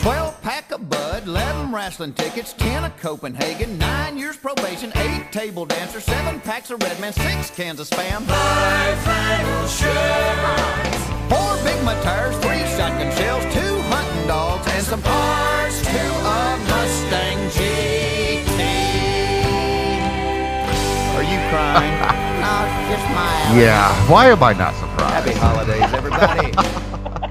12 pack of Bud, 11 wrestling tickets, 10 of Copenhagen, 9 years probation, 8 table dancers, 7 packs of Red Man, 6 cans of Spam, 5 flannel shirts. 4 Big Mud tires, 3 shotgun shells, 2 hunting dogs, and some parts to a Mustang crying? No, just smile. Yeah. Why am I not surprised? Happy holidays, everybody.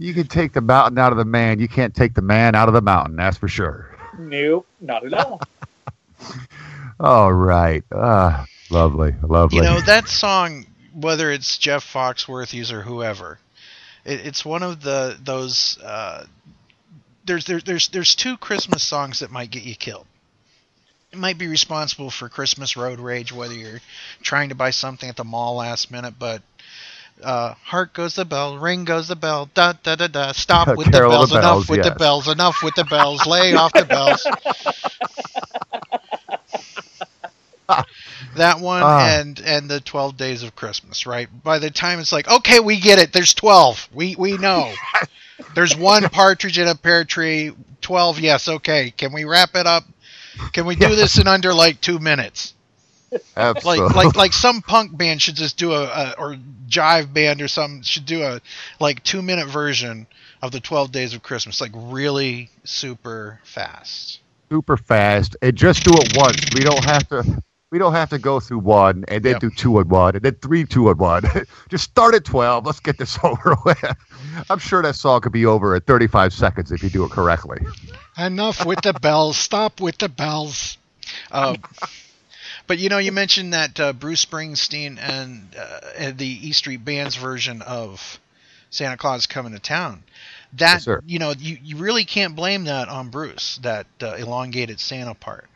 You can take the mountain out of the man. You can't take the man out of the mountain. That's for sure. Nope, not at all. All right. Ah, lovely, lovely. You know that song, whether it's Jeff Foxworthy's or whoever, it, it's one of the those. Uh, there's there's there's there's two Christmas songs that might get you killed. It might be responsible for Christmas road rage, whether you're trying to buy something at the mall last minute, but. Uh, hark goes the bell, ring goes the bell, da da da da. Stop with the bells, the enough bells, with the bells, enough with the bells, lay off the bells. that one Ah. and and the 12 days of christmas right by the time it's like okay we get it there's 12 we we know there's one partridge in a pear tree 12 yes okay can we wrap it up can we do this in under like two minutes Absolutely. like like like some punk band should just do a, a or jive band or some should do a like two minute version of the 12 days of christmas like really super fast super fast and just do it once. We don't have to. We don't have to go through one and then Yep. do two and one and then three, two and one. just start at twelve. Let's get this over with. I'm sure that song could be over at 35 seconds if you do it correctly. Enough with the bells. Stop with the bells. Uh, but you know, you mentioned that uh, Bruce Springsteen and, uh, and the E Street Band's version of Santa Claus Coming to Town. That Yes, you know, you, you really can't blame that on Bruce. That uh, elongated Santa part.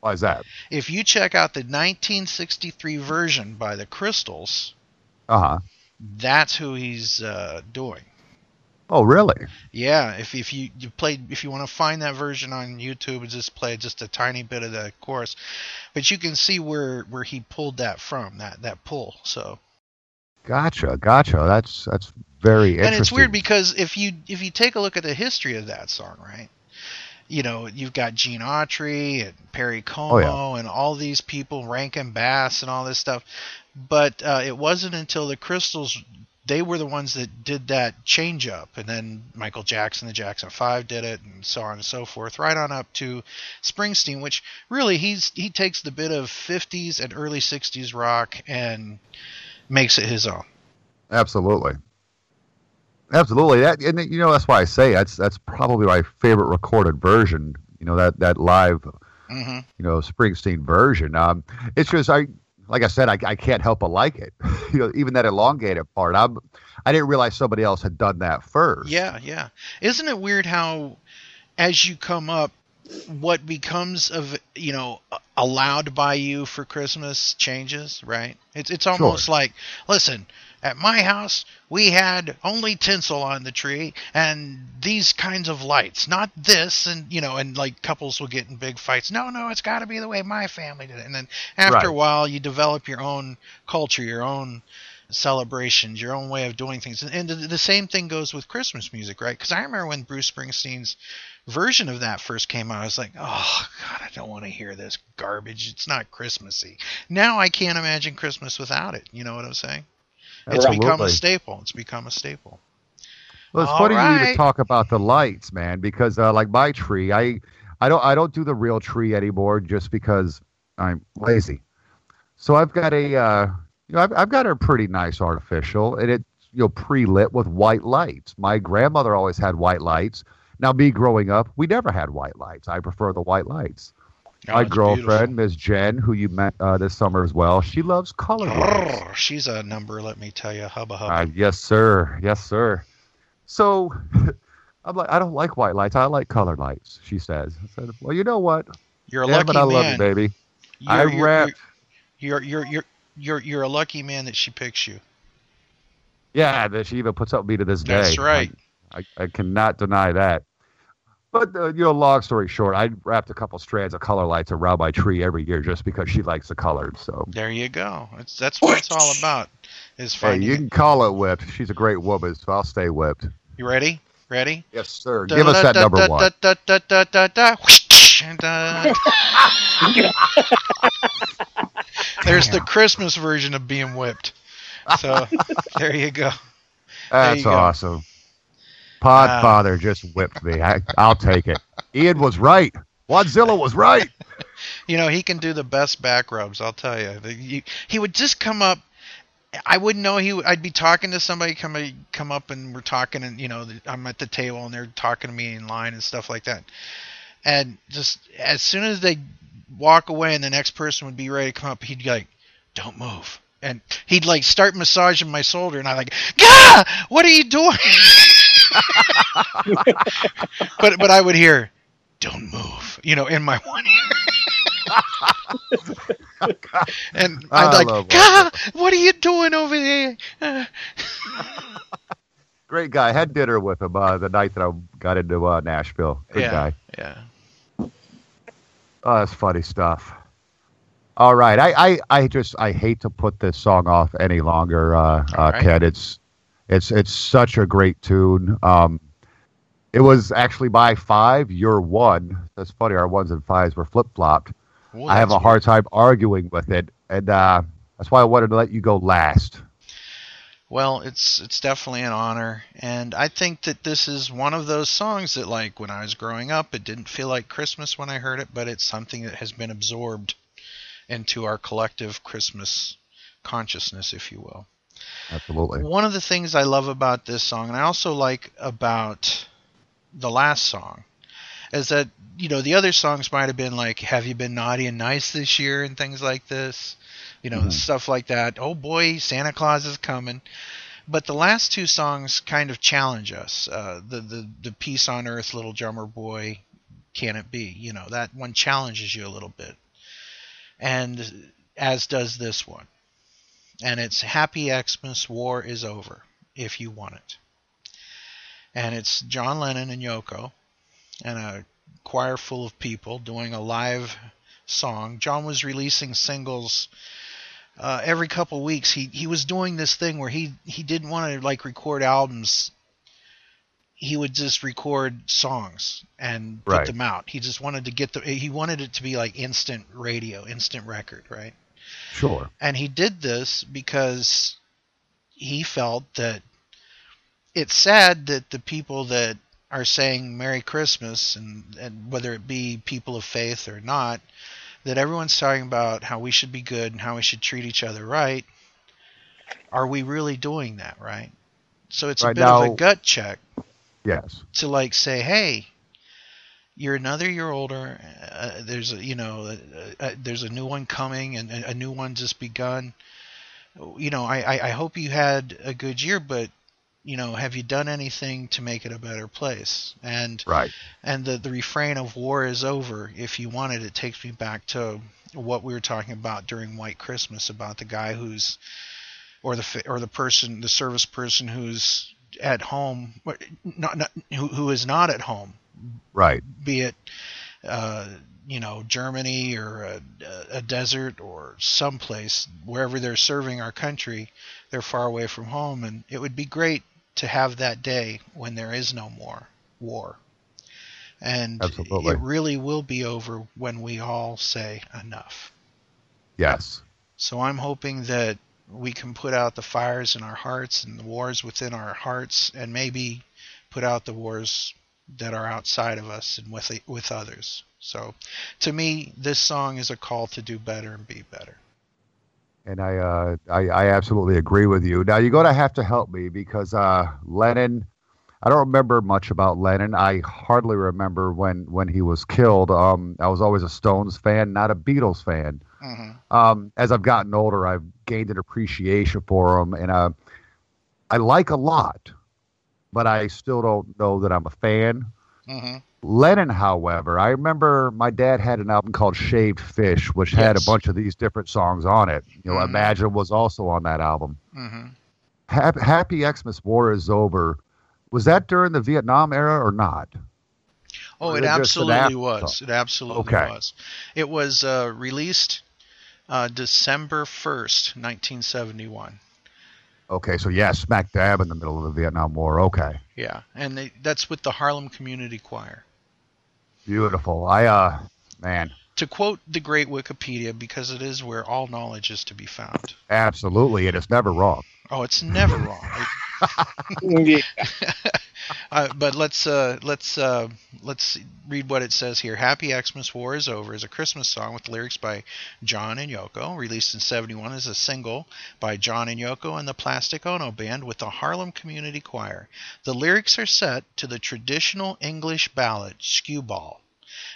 Why is that? If you check out the 1963 version by the Crystals, Uh huh. that's who he's uh, doing. Oh, really? Yeah, if if you you played if you want to find that version on YouTube, just play just a tiny bit of the chorus, but you can see where where he pulled that from that that pull. So Gotcha, gotcha. That's that's very interesting. and it's weird because if you if you take a look at the history of that song, right? You know, you've got Gene Autry and Perry Como Oh, and all these people, Rankin Bass and all this stuff. But uh, it wasn't until the Crystals they were the ones that did that change up and then Michael Jackson the Jackson 5 did it and so on and so forth right on up to Springsteen which really he's he takes the bit of 50s and early 60s rock and makes it his own. Absolutely. Absolutely. That and you know that's why I say that's that's probably my favorite recorded version. You know that that live, hmm you know Springsteen version. Um, it's just I like I said I, I can't help but like it. you know even that elongated part. I'm I didn't realize somebody else had done that first. Yeah, yeah. Isn't it weird how, as you come up, what becomes of you know allowed by you for Christmas changes, right? It's it's almost like, listen, at my house we had only tinsel on the tree and these kinds of lights, not this, and you know, and like couples will get in big fights. No, no, it's got to be the way my family did it. And then after Right. a while, you develop your own culture, your own celebrations, your own way of doing things. And, and the, the same thing goes with Christmas music, right? Because I remember when Bruce Springsteen's version of that first came out, I was like, oh, God, I don't want to hear this garbage. It's not Christmassy. Now I can't imagine Christmas without it. You know what I'm saying? It's become a staple. It's become a staple. Well, it's All funny you right. even talk about the lights, man, because uh, like my tree, I I don't I don't do the real tree anymore just because I'm lazy. So I've got a uh, you know I've, I've got a pretty nice artificial, and it's you know pre lit with white lights. My grandmother always had white lights. Now me growing up, we never had white lights. I prefer the white lights. Oh, my girlfriend, Miss Jen, who you met uh, this summer as well, she loves color she's a number, let me tell you. Hubba hubba. Uh, yes, sir. Yes, sir. So I'm like, I don't like white lights. I like colored lights. She says. I said, well, you know what? You're a lucky but I love man. you, baby. I You're- you're- rap. You're you're you're you're you're a lucky man that she picks you. Yeah, that she even puts up with me to this day. That's right. I, I, I cannot deny that. But uh, you know, long story short, I wrapped a couple strands of color lights around my tree every year just because she likes the colors. So There you go. It's that's what it's all about. Is hey, you can call it whipped. She's a great woman, so I'll stay whipped. You ready? Ready? Yes, sir. Give us that number one. Da, da, da, da, da, whoosh, There's the Christmas version of being whipped. So there you go. That's you go. awesome. Podfather just whipped me. I, I'll take it. Ian was right. Wadzilla was right. You know, he can do the best back rubs. I'll tell you. You- He would just come up. I wouldn't know he. I'd be talking to somebody, come come up, and we're talking, and you know, I'm at the table, and they're talking to me in line and stuff like that. And just as soon as they walk away, and the next person would be ready to come up, he'd be like, "Don't move," and he'd like start massaging my shoulder, and I'm like, "Gah! What are you doing?" but but I would hear, "Don't move," you know, in my one ear. and I I'd like, "Gah! What are you doing over there?" Great guy. Had dinner with him uh, the night that I got into uh, Nashville. Good yeah, guy. yeah. Oh, that's funny stuff. All right, I, I, I just I hate to put this song off any longer, uh, uh, right. Ken. It's it's it's such a great tune. Um, it was actually by five. You're one. That's funny. Our ones and fives were flip flopped. Well, I have a hard time arguing with it, and uh, that's why I wanted to let you go last. Well, it's it's definitely an honor, and I think that this is one of those songs that, like, when I was growing up, it didn't feel like Christmas when I heard it, but it's something that has been absorbed into our collective Christmas consciousness, if you will. Absolutely. One of the things I love about this song, and I also like about the last song, is that you know the other songs might have been like, "Have you been naughty and nice this year?" and things like this, you know, Mhm. stuff like that. Oh boy, Santa Claus is coming. But the last two songs kind of challenge us. Uh, the the the peace on earth, little drummer boy, can it be? You know that one challenges you a little bit, and as does this one. And it's Happy Xmas, War is Over, if you want it. And it's John Lennon and Yoko, and a choir full of people doing a live song. John was releasing singles uh, every couple weeks. He he was doing this thing where he he didn't want to like record albums. He would just record songs and put Right. them out. He just wanted to get the he wanted it to be like instant radio, instant record, right? Sure. And he did this because he felt that it's sad that the people that are saying Merry Christmas and, and whether it be people of faith or not, that everyone's talking about how we should be good and how we should treat each other right. Are we really doing that right? So it's a Right bit of a gut check Yes. to like say, hey, you're another year older. Uh, there's a you know uh, uh, there's a new one coming and a new one just begun. You know, I, I I hope you had a good year, but you know, have you done anything to make it a better place? And Right. and the the refrain of war is over. If you wanted, it, it takes me back to what we were talking about during White Christmas about the guy who's or the or the person the service person who's at home not, not who, who is not at home Right. be it uh, you know Germany or a, a desert or someplace wherever they're serving our country, they're far away from home, and it would be great to have that day when there is no more war, and Absolutely. it really will be over when we all say enough. Yes. So I'm hoping that we can put out the fires in our hearts and the wars within our hearts, and maybe put out the wars that are outside of us and with with others. So, to me, this song is a call to do better and be better. And I, uh, I, I absolutely agree with you. Now you're gonna have to help me because uh, Lennon. I don't remember much about Lennon. I hardly remember when when he was killed. Um, I was always a Stones fan, not a Beatles fan. Mm-hmm. Um, as I've gotten older, I've gained an appreciation for him, and uh, I like a lot, but I still don't know that I'm a fan. Mm-hmm. Lennon, however, I remember my dad had an album called Shaved Fish, which had a bunch of these different songs on it. You know, Mhm. Imagine was also on that album. Mm-hmm. Happy, Happy Xmas War is over. Was that during the Vietnam era or not? Oh, Or it is just an absolutely was. song? It absolutely Okay. was. It was uh, released uh, December first, nineteen seventy one. Okay, so yeah, smack dab in the middle of the Vietnam War. Okay, Yeah, and they, that's with the Harlem Community Choir. beautiful. I uh, man, To quote the great Wikipedia, because it is where all knowledge is to be found. absolutely, and it's never wrong. Oh, it's never wrong. Uh, but let's uh, let's uh, let's read what it says here. "Happy Xmas War is Over" is a Christmas song with lyrics by John and Yoko, released in '71 as a single by John and Yoko and the Plastic Ono Band with the Harlem Community Choir. The lyrics are set to the traditional English ballad "Skewball."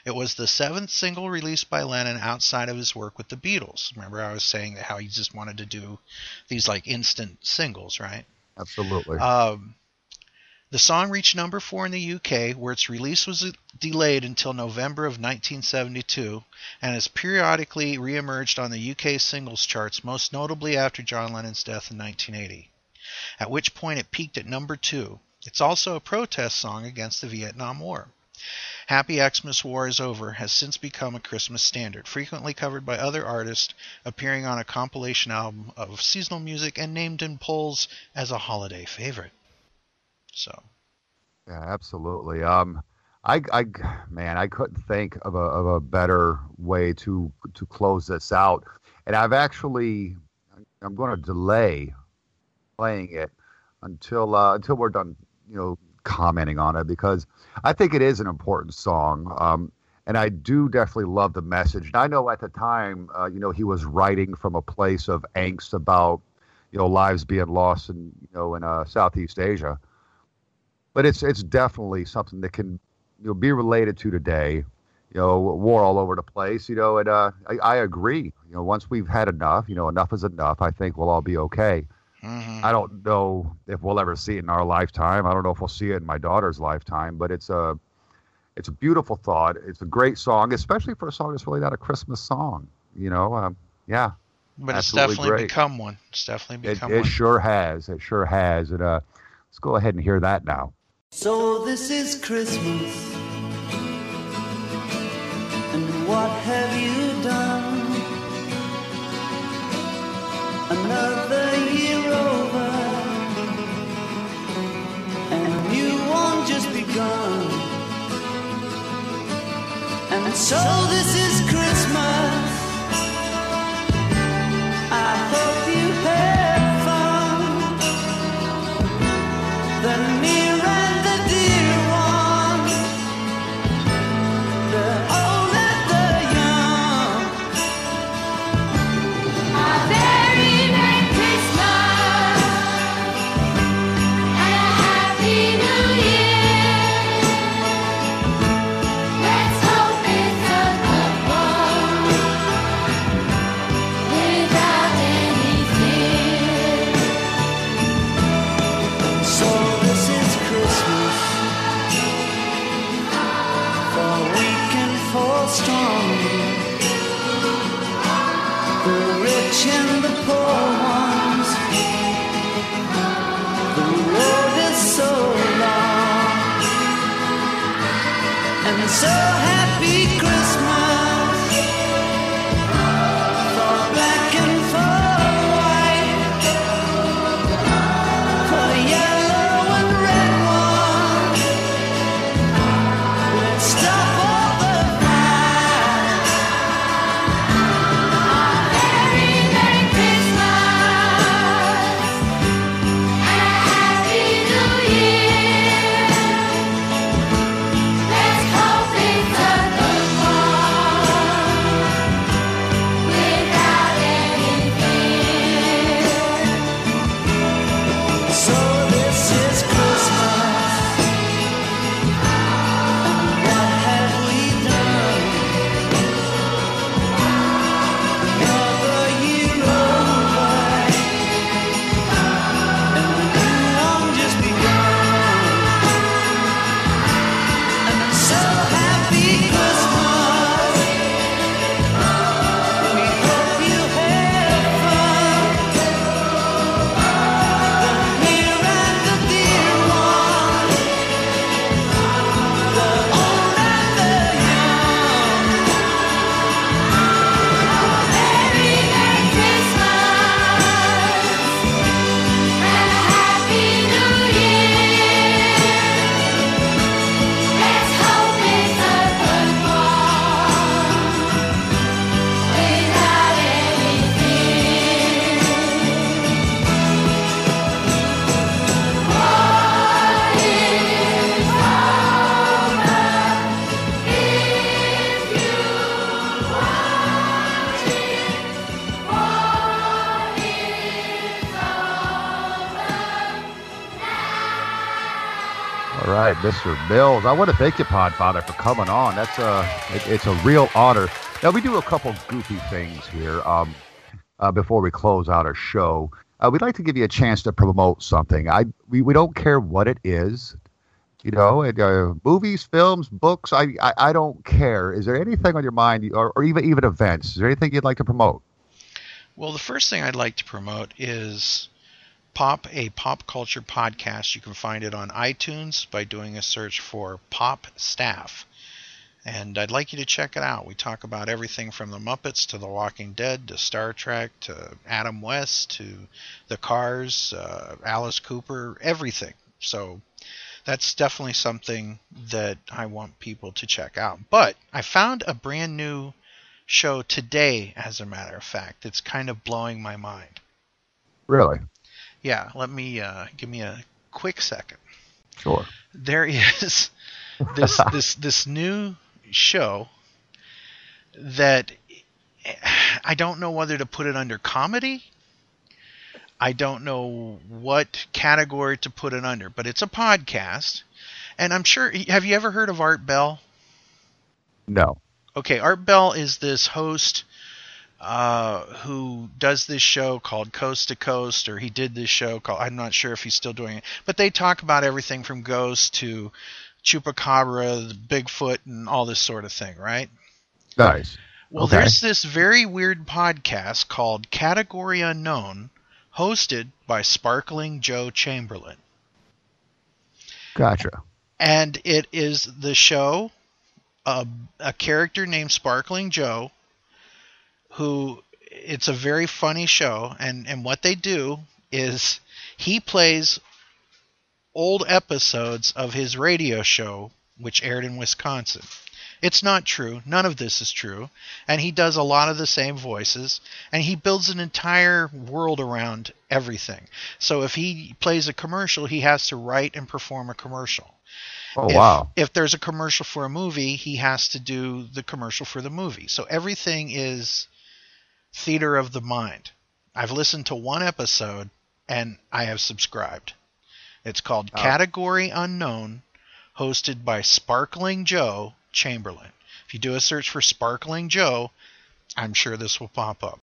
It was the seventh single released by Lennon outside of his work with the Beatles. Remember, I was saying that how he just wanted to do these like instant singles, right? Absolutely. Um, the song reached number four in the UK, where its release was delayed until November of 1972, and has periodically reemerged on the UK singles charts, most notably after John Lennon's death in 1980, at which point it peaked at number two. It's also a protest song against the Vietnam War. Happy Xmas War is Over has since become a Christmas standard, frequently covered by other artists, appearing on a compilation album of seasonal music and named in polls as a holiday favorite. So, Yeah, absolutely. Um, I, I, man, I couldn't think of a of a better way to to close this out. And I've actually, I'm going to delay playing it until uh, until we're done, you know, commenting on it because I think it is an important song. Um, and I do definitely love the message. And I know at the time, uh, you know, he was writing from a place of angst about, you know, lives being lost in, you know, in uh, Southeast Asia but it's it's definitely something that can you know be related to today. You know, war all over the place. You know, and uh, I, I agree. You know, once we've had enough, you know, enough is enough. I think we'll all be okay. I don't know if we'll ever see it in our lifetime. I don't know if we'll see it in my daughter's lifetime. But it's a it's a beautiful thought. It's a great song, especially for a song that's really not a Christmas song. You know, um, yeah. but it's definitely great. become one. It's definitely It, become it one. It sure has. It sure has. And uh, let's go ahead and hear that now. So this is Christmas. And what have you done? Another year over. And new one just begun. And so this is Mr. Mills. I want to thank you, Podfather, for coming on. That's a it, it's a real honor. Now we do a couple goofy things here um, uh, before we close out our show. Uh, we'd like to give you a chance to promote something. I we, we don't care what it is, you know, and, uh, movies, films, books. I, I I don't care. Is there anything on your mind, or, or even even events? Is there anything you'd like to promote? Well, the first thing I'd like to promote is Pop, a pop culture podcast. You can find it on iTunes by doing a search for Pop Staff. And I'd like you to check it out. We talk about everything from the Muppets to The Walking Dead to Star Trek to Adam West to the Cars, uh, Alice Cooper, everything. So that's definitely something that I want people to check out. But I found a brand new show today, as a matter of fact. It's kind of blowing my mind. Really? Yeah, let me uh, give me a quick second. Sure. There is this this this new show that I don't know whether to put it under comedy. I don't know what category to put it under, but it's a podcast, and I'm sure. Have you ever heard of Art Bell? No. Okay, Art Bell is this host uh, who does this show called Coast to Coast, or he did this show called. I'm not sure if he's still doing it, but they talk about everything from ghosts to chupacabra, Bigfoot, and all this sort of thing, right? Nice. Well, Okay. there's this very weird podcast called Category Unknown, hosted by Sparkling Joe Chamberlain. Gotcha. and it is the show a, a character named Sparkling Joe who it's a very funny show and and what they do is he plays old episodes of his radio show which aired in Wisconsin. It's not true. None of this is true. And he does a lot of the same voices and he builds an entire world around everything. So if he plays a commercial, he has to write and perform a commercial. Oh, if, wow. If there's a commercial for a movie, he has to do the commercial for the movie. So everything is theater of the mind. I've listened to one episode and I have subscribed. It's called Oh. Category Unknown, hosted by Sparkling Joe Chamberlain. If you do a search for Sparkling Joe, I'm sure this will pop up.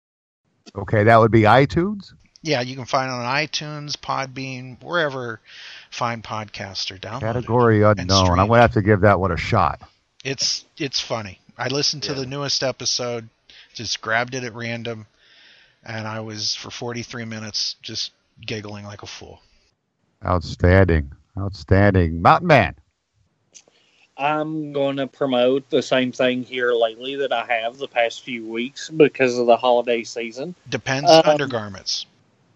Okay, that would be iTunes. Yeah, you can find it on iTunes, Podbean, wherever fine podcasts are downloaded. Category unknown. I'm gonna have to give that one a shot. It's it's funny. I listened to the newest episode, just grabbed it at random, and I was for 43 minutes just giggling like a fool. Outstanding. Outstanding. Mountain Man. I'm going to promote the same thing here lately that I have the past few weeks because of the holiday season. Depends Um, undergarments.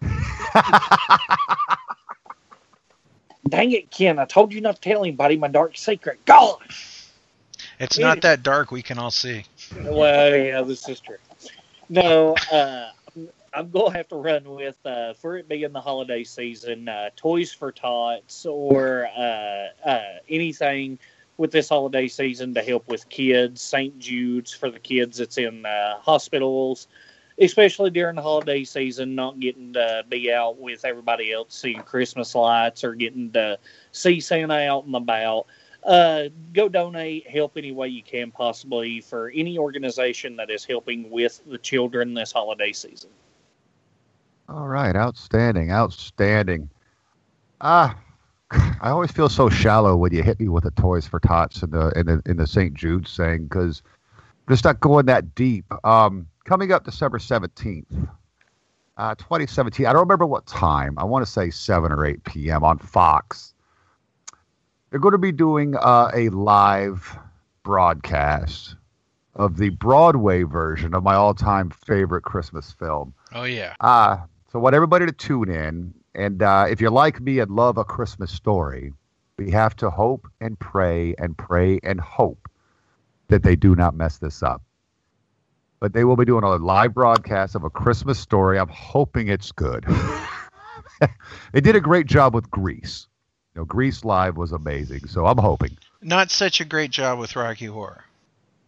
Dang it, Ken! I told you not to tell anybody my dark secret. God. It's not that dark. We can all see. Well, yeah, this is true. No, uh, I'm going to have to run with, uh, for it being the holiday season, uh, Toys for Tots or uh, uh, anything with this holiday season to help with kids. St. Jude's for the kids that's in uh, hospitals, especially during the holiday season, not getting to be out with everybody else seeing Christmas lights or getting to see Santa out and about uh, go donate, help any way you can possibly for any organization that is helping with the children this holiday season. All right, outstanding, outstanding. Ah, I always feel so shallow when you hit me with the Toys for Tots and the in the in the St. Jude's thing because just not going that deep. Um, coming up December seventeenth, uh, 2017. I don't remember what time. I want to say seven or eight p.m. on Fox. They're going to be doing uh, a live broadcast of the Broadway version of my all-time favorite Christmas film. Oh yeah. Uh, so I want everybody to tune in. And uh, if you're like me and love a Christmas story, we have to hope and pray and pray and hope that they do not mess this up. But they will be doing a live broadcast of a Christmas story. I'm hoping it's good. they did a great job with Grease. Know, Grease Live was amazing. So I'm hoping. Not such a great job with Rocky Horror.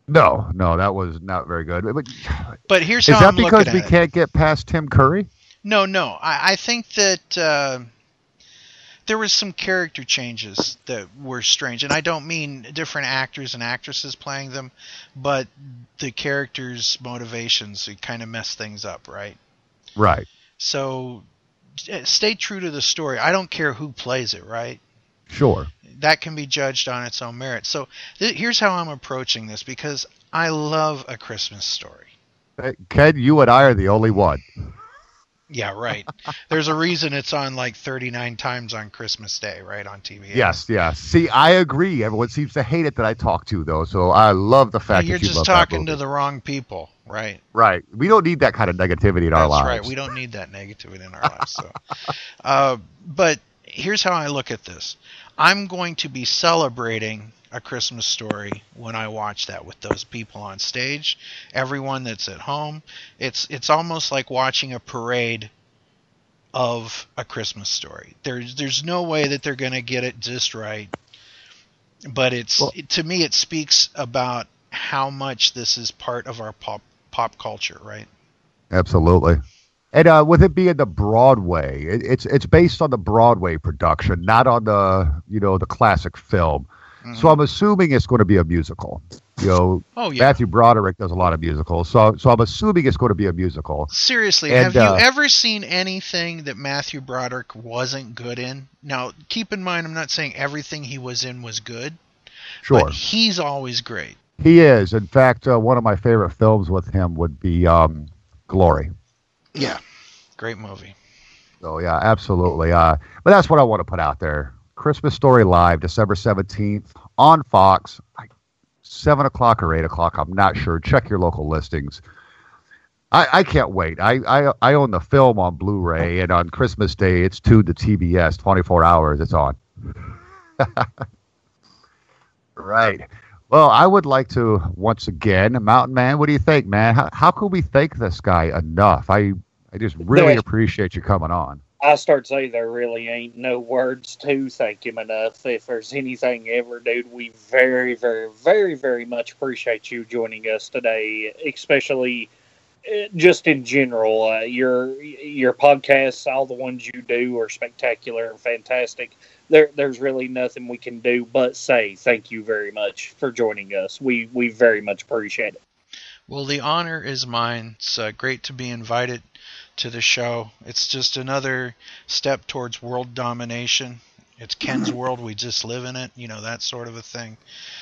No, no, that was not very good. But But here's is how that I'm because we it. can't get past Tim Curry? No, no. I, I think that uh, there was some character changes that were strange, and I don't mean different actors and actresses playing them, but the characters' motivations kind of mess things up, right? Right. So stay true to the story. I don't care who plays it, right? Sure. That can be judged on its own merit. So th- here's how I'm approaching this because I love a Christmas story. Uh, Ken, you and I are the only one. Yeah, right. There's a reason it's on like 39 times on Christmas Day, right on TV. Yes, yes. See, I agree. Everyone seems to hate it that I talk to, though. So I love the fact that You're that you just talking to the wrong people, right? Right. We don't need that kind of negativity in our lives. That's right. We don't need that negativity in our lives. So, uh, but here's how I look at this. I'm going to be celebrating a Christmas story when I watch that with those people on stage, everyone that's at home. It's it's almost like watching a parade of a Christmas story. There's there's no way that they're going to get it just right. But it's to me it speaks about how much this is part of our pop pop culture, right? Absolutely. And uh, with it being the Broadway, it, it's it's based on the Broadway production, not on the you know the classic film. So I'm assuming it's going to be a musical. You know, Oh, yeah. Matthew Broderick does a lot of musicals, so so I'm assuming it's going to be a musical. Seriously, And, have you uh, ever seen anything that Matthew Broderick wasn't good in? Now, keep in mind, I'm not saying everything he was in was good. Sure. But he's always great. He is. In fact, uh, one of my favorite films with him would be um, Glory. Yeah. Great movie. So yeah, absolutely. Uh, but that's what I want to put out there. Christmas Story Live, December seventeenth on Fox, like seven o'clock or eight o'clock. I'm not sure. Check your local listings. I, I can't wait. I, I I own the film on Blu-ray, and on Christmas Day, it's tuned to TBS, 24 hours. It's on. right. Well, I would like to once again, Mountain Man. What do you think, man? How, how can we thank this guy enough? I I just really appreciate you coming on. I start to say there really ain't no words to thank him enough. If there's anything ever, dude, we very, very, very, very much appreciate you joining us today, especially uh, just in general. Uh, your your podcasts, all the ones you do, are spectacular and fantastic. There, there's really nothing we can do but say thank you very much for joining us. We we very much appreciate it. Well, the honor is mine. It's uh, great to be invited to the show. It's just another step towards world domination. It's Ken's world. We just live in it. You know, that sort of a thing.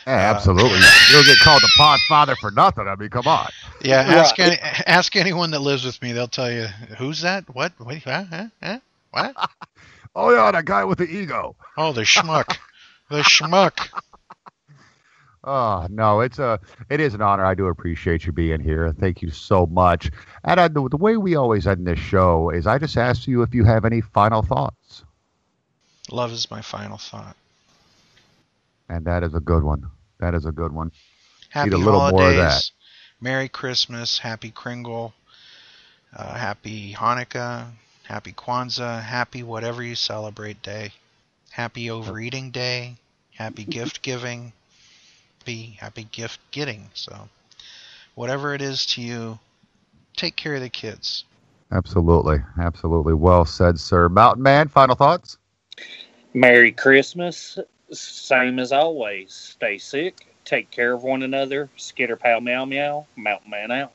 Yeah, Uh, absolutely. you don't get called the Podfather for nothing. I mean, come on. Yeah, ask any, ask anyone that lives with me. They'll tell you who's that. What? What? Huh? Huh? Huh? What? Oh yeah, that guy with the ego. Oh, the schmuck. the schmuck. Oh no, it's a it is an honor. I do appreciate you being here. Thank you so much. And I, the, the way we always end this show is I just ask you if you have any final thoughts, Love is my final thought. and that is a good one. That is a good one. Happy Need a little holidays. more of that. Merry Christmas. Happy Kringle. Uh, happy Hanukkah. Happy Kwanzaa. Happy whatever you celebrate day. Happy overeating day. Happy gift giving. Be happy gift getting. So, whatever it is to you, take care of the kids. Absolutely, absolutely. Well said, sir. Mountain Man, final thoughts. Merry Christmas. Same as always. Stay sick. Take care of one another. Skitter pal meow meow. Mountain man out.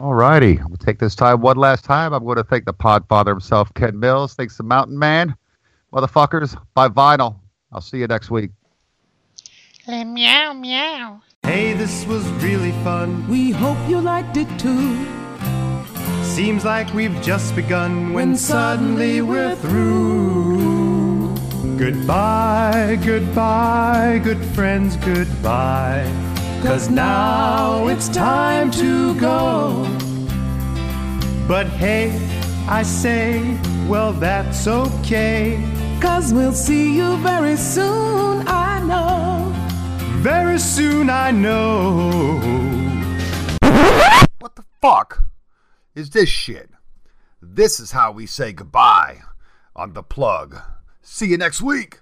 All righty. We'll take this time one last time. I'm going to thank the Podfather himself, Ken Mills. Thanks to Mountain Man. Motherfuckers, buy vinyl. I'll see you next week. Meow meow. Hey, this was really fun. We hope you liked it too. Seems like we've just begun when suddenly we're through. Goodbye, goodbye, good friends, goodbye. Cause now it's time to go. But hey, I say, well, that's okay. Cause we'll see you very soon, I know. Very soon, I know. What the fuck is this shit? This is how we say goodbye on the plug. See you next week.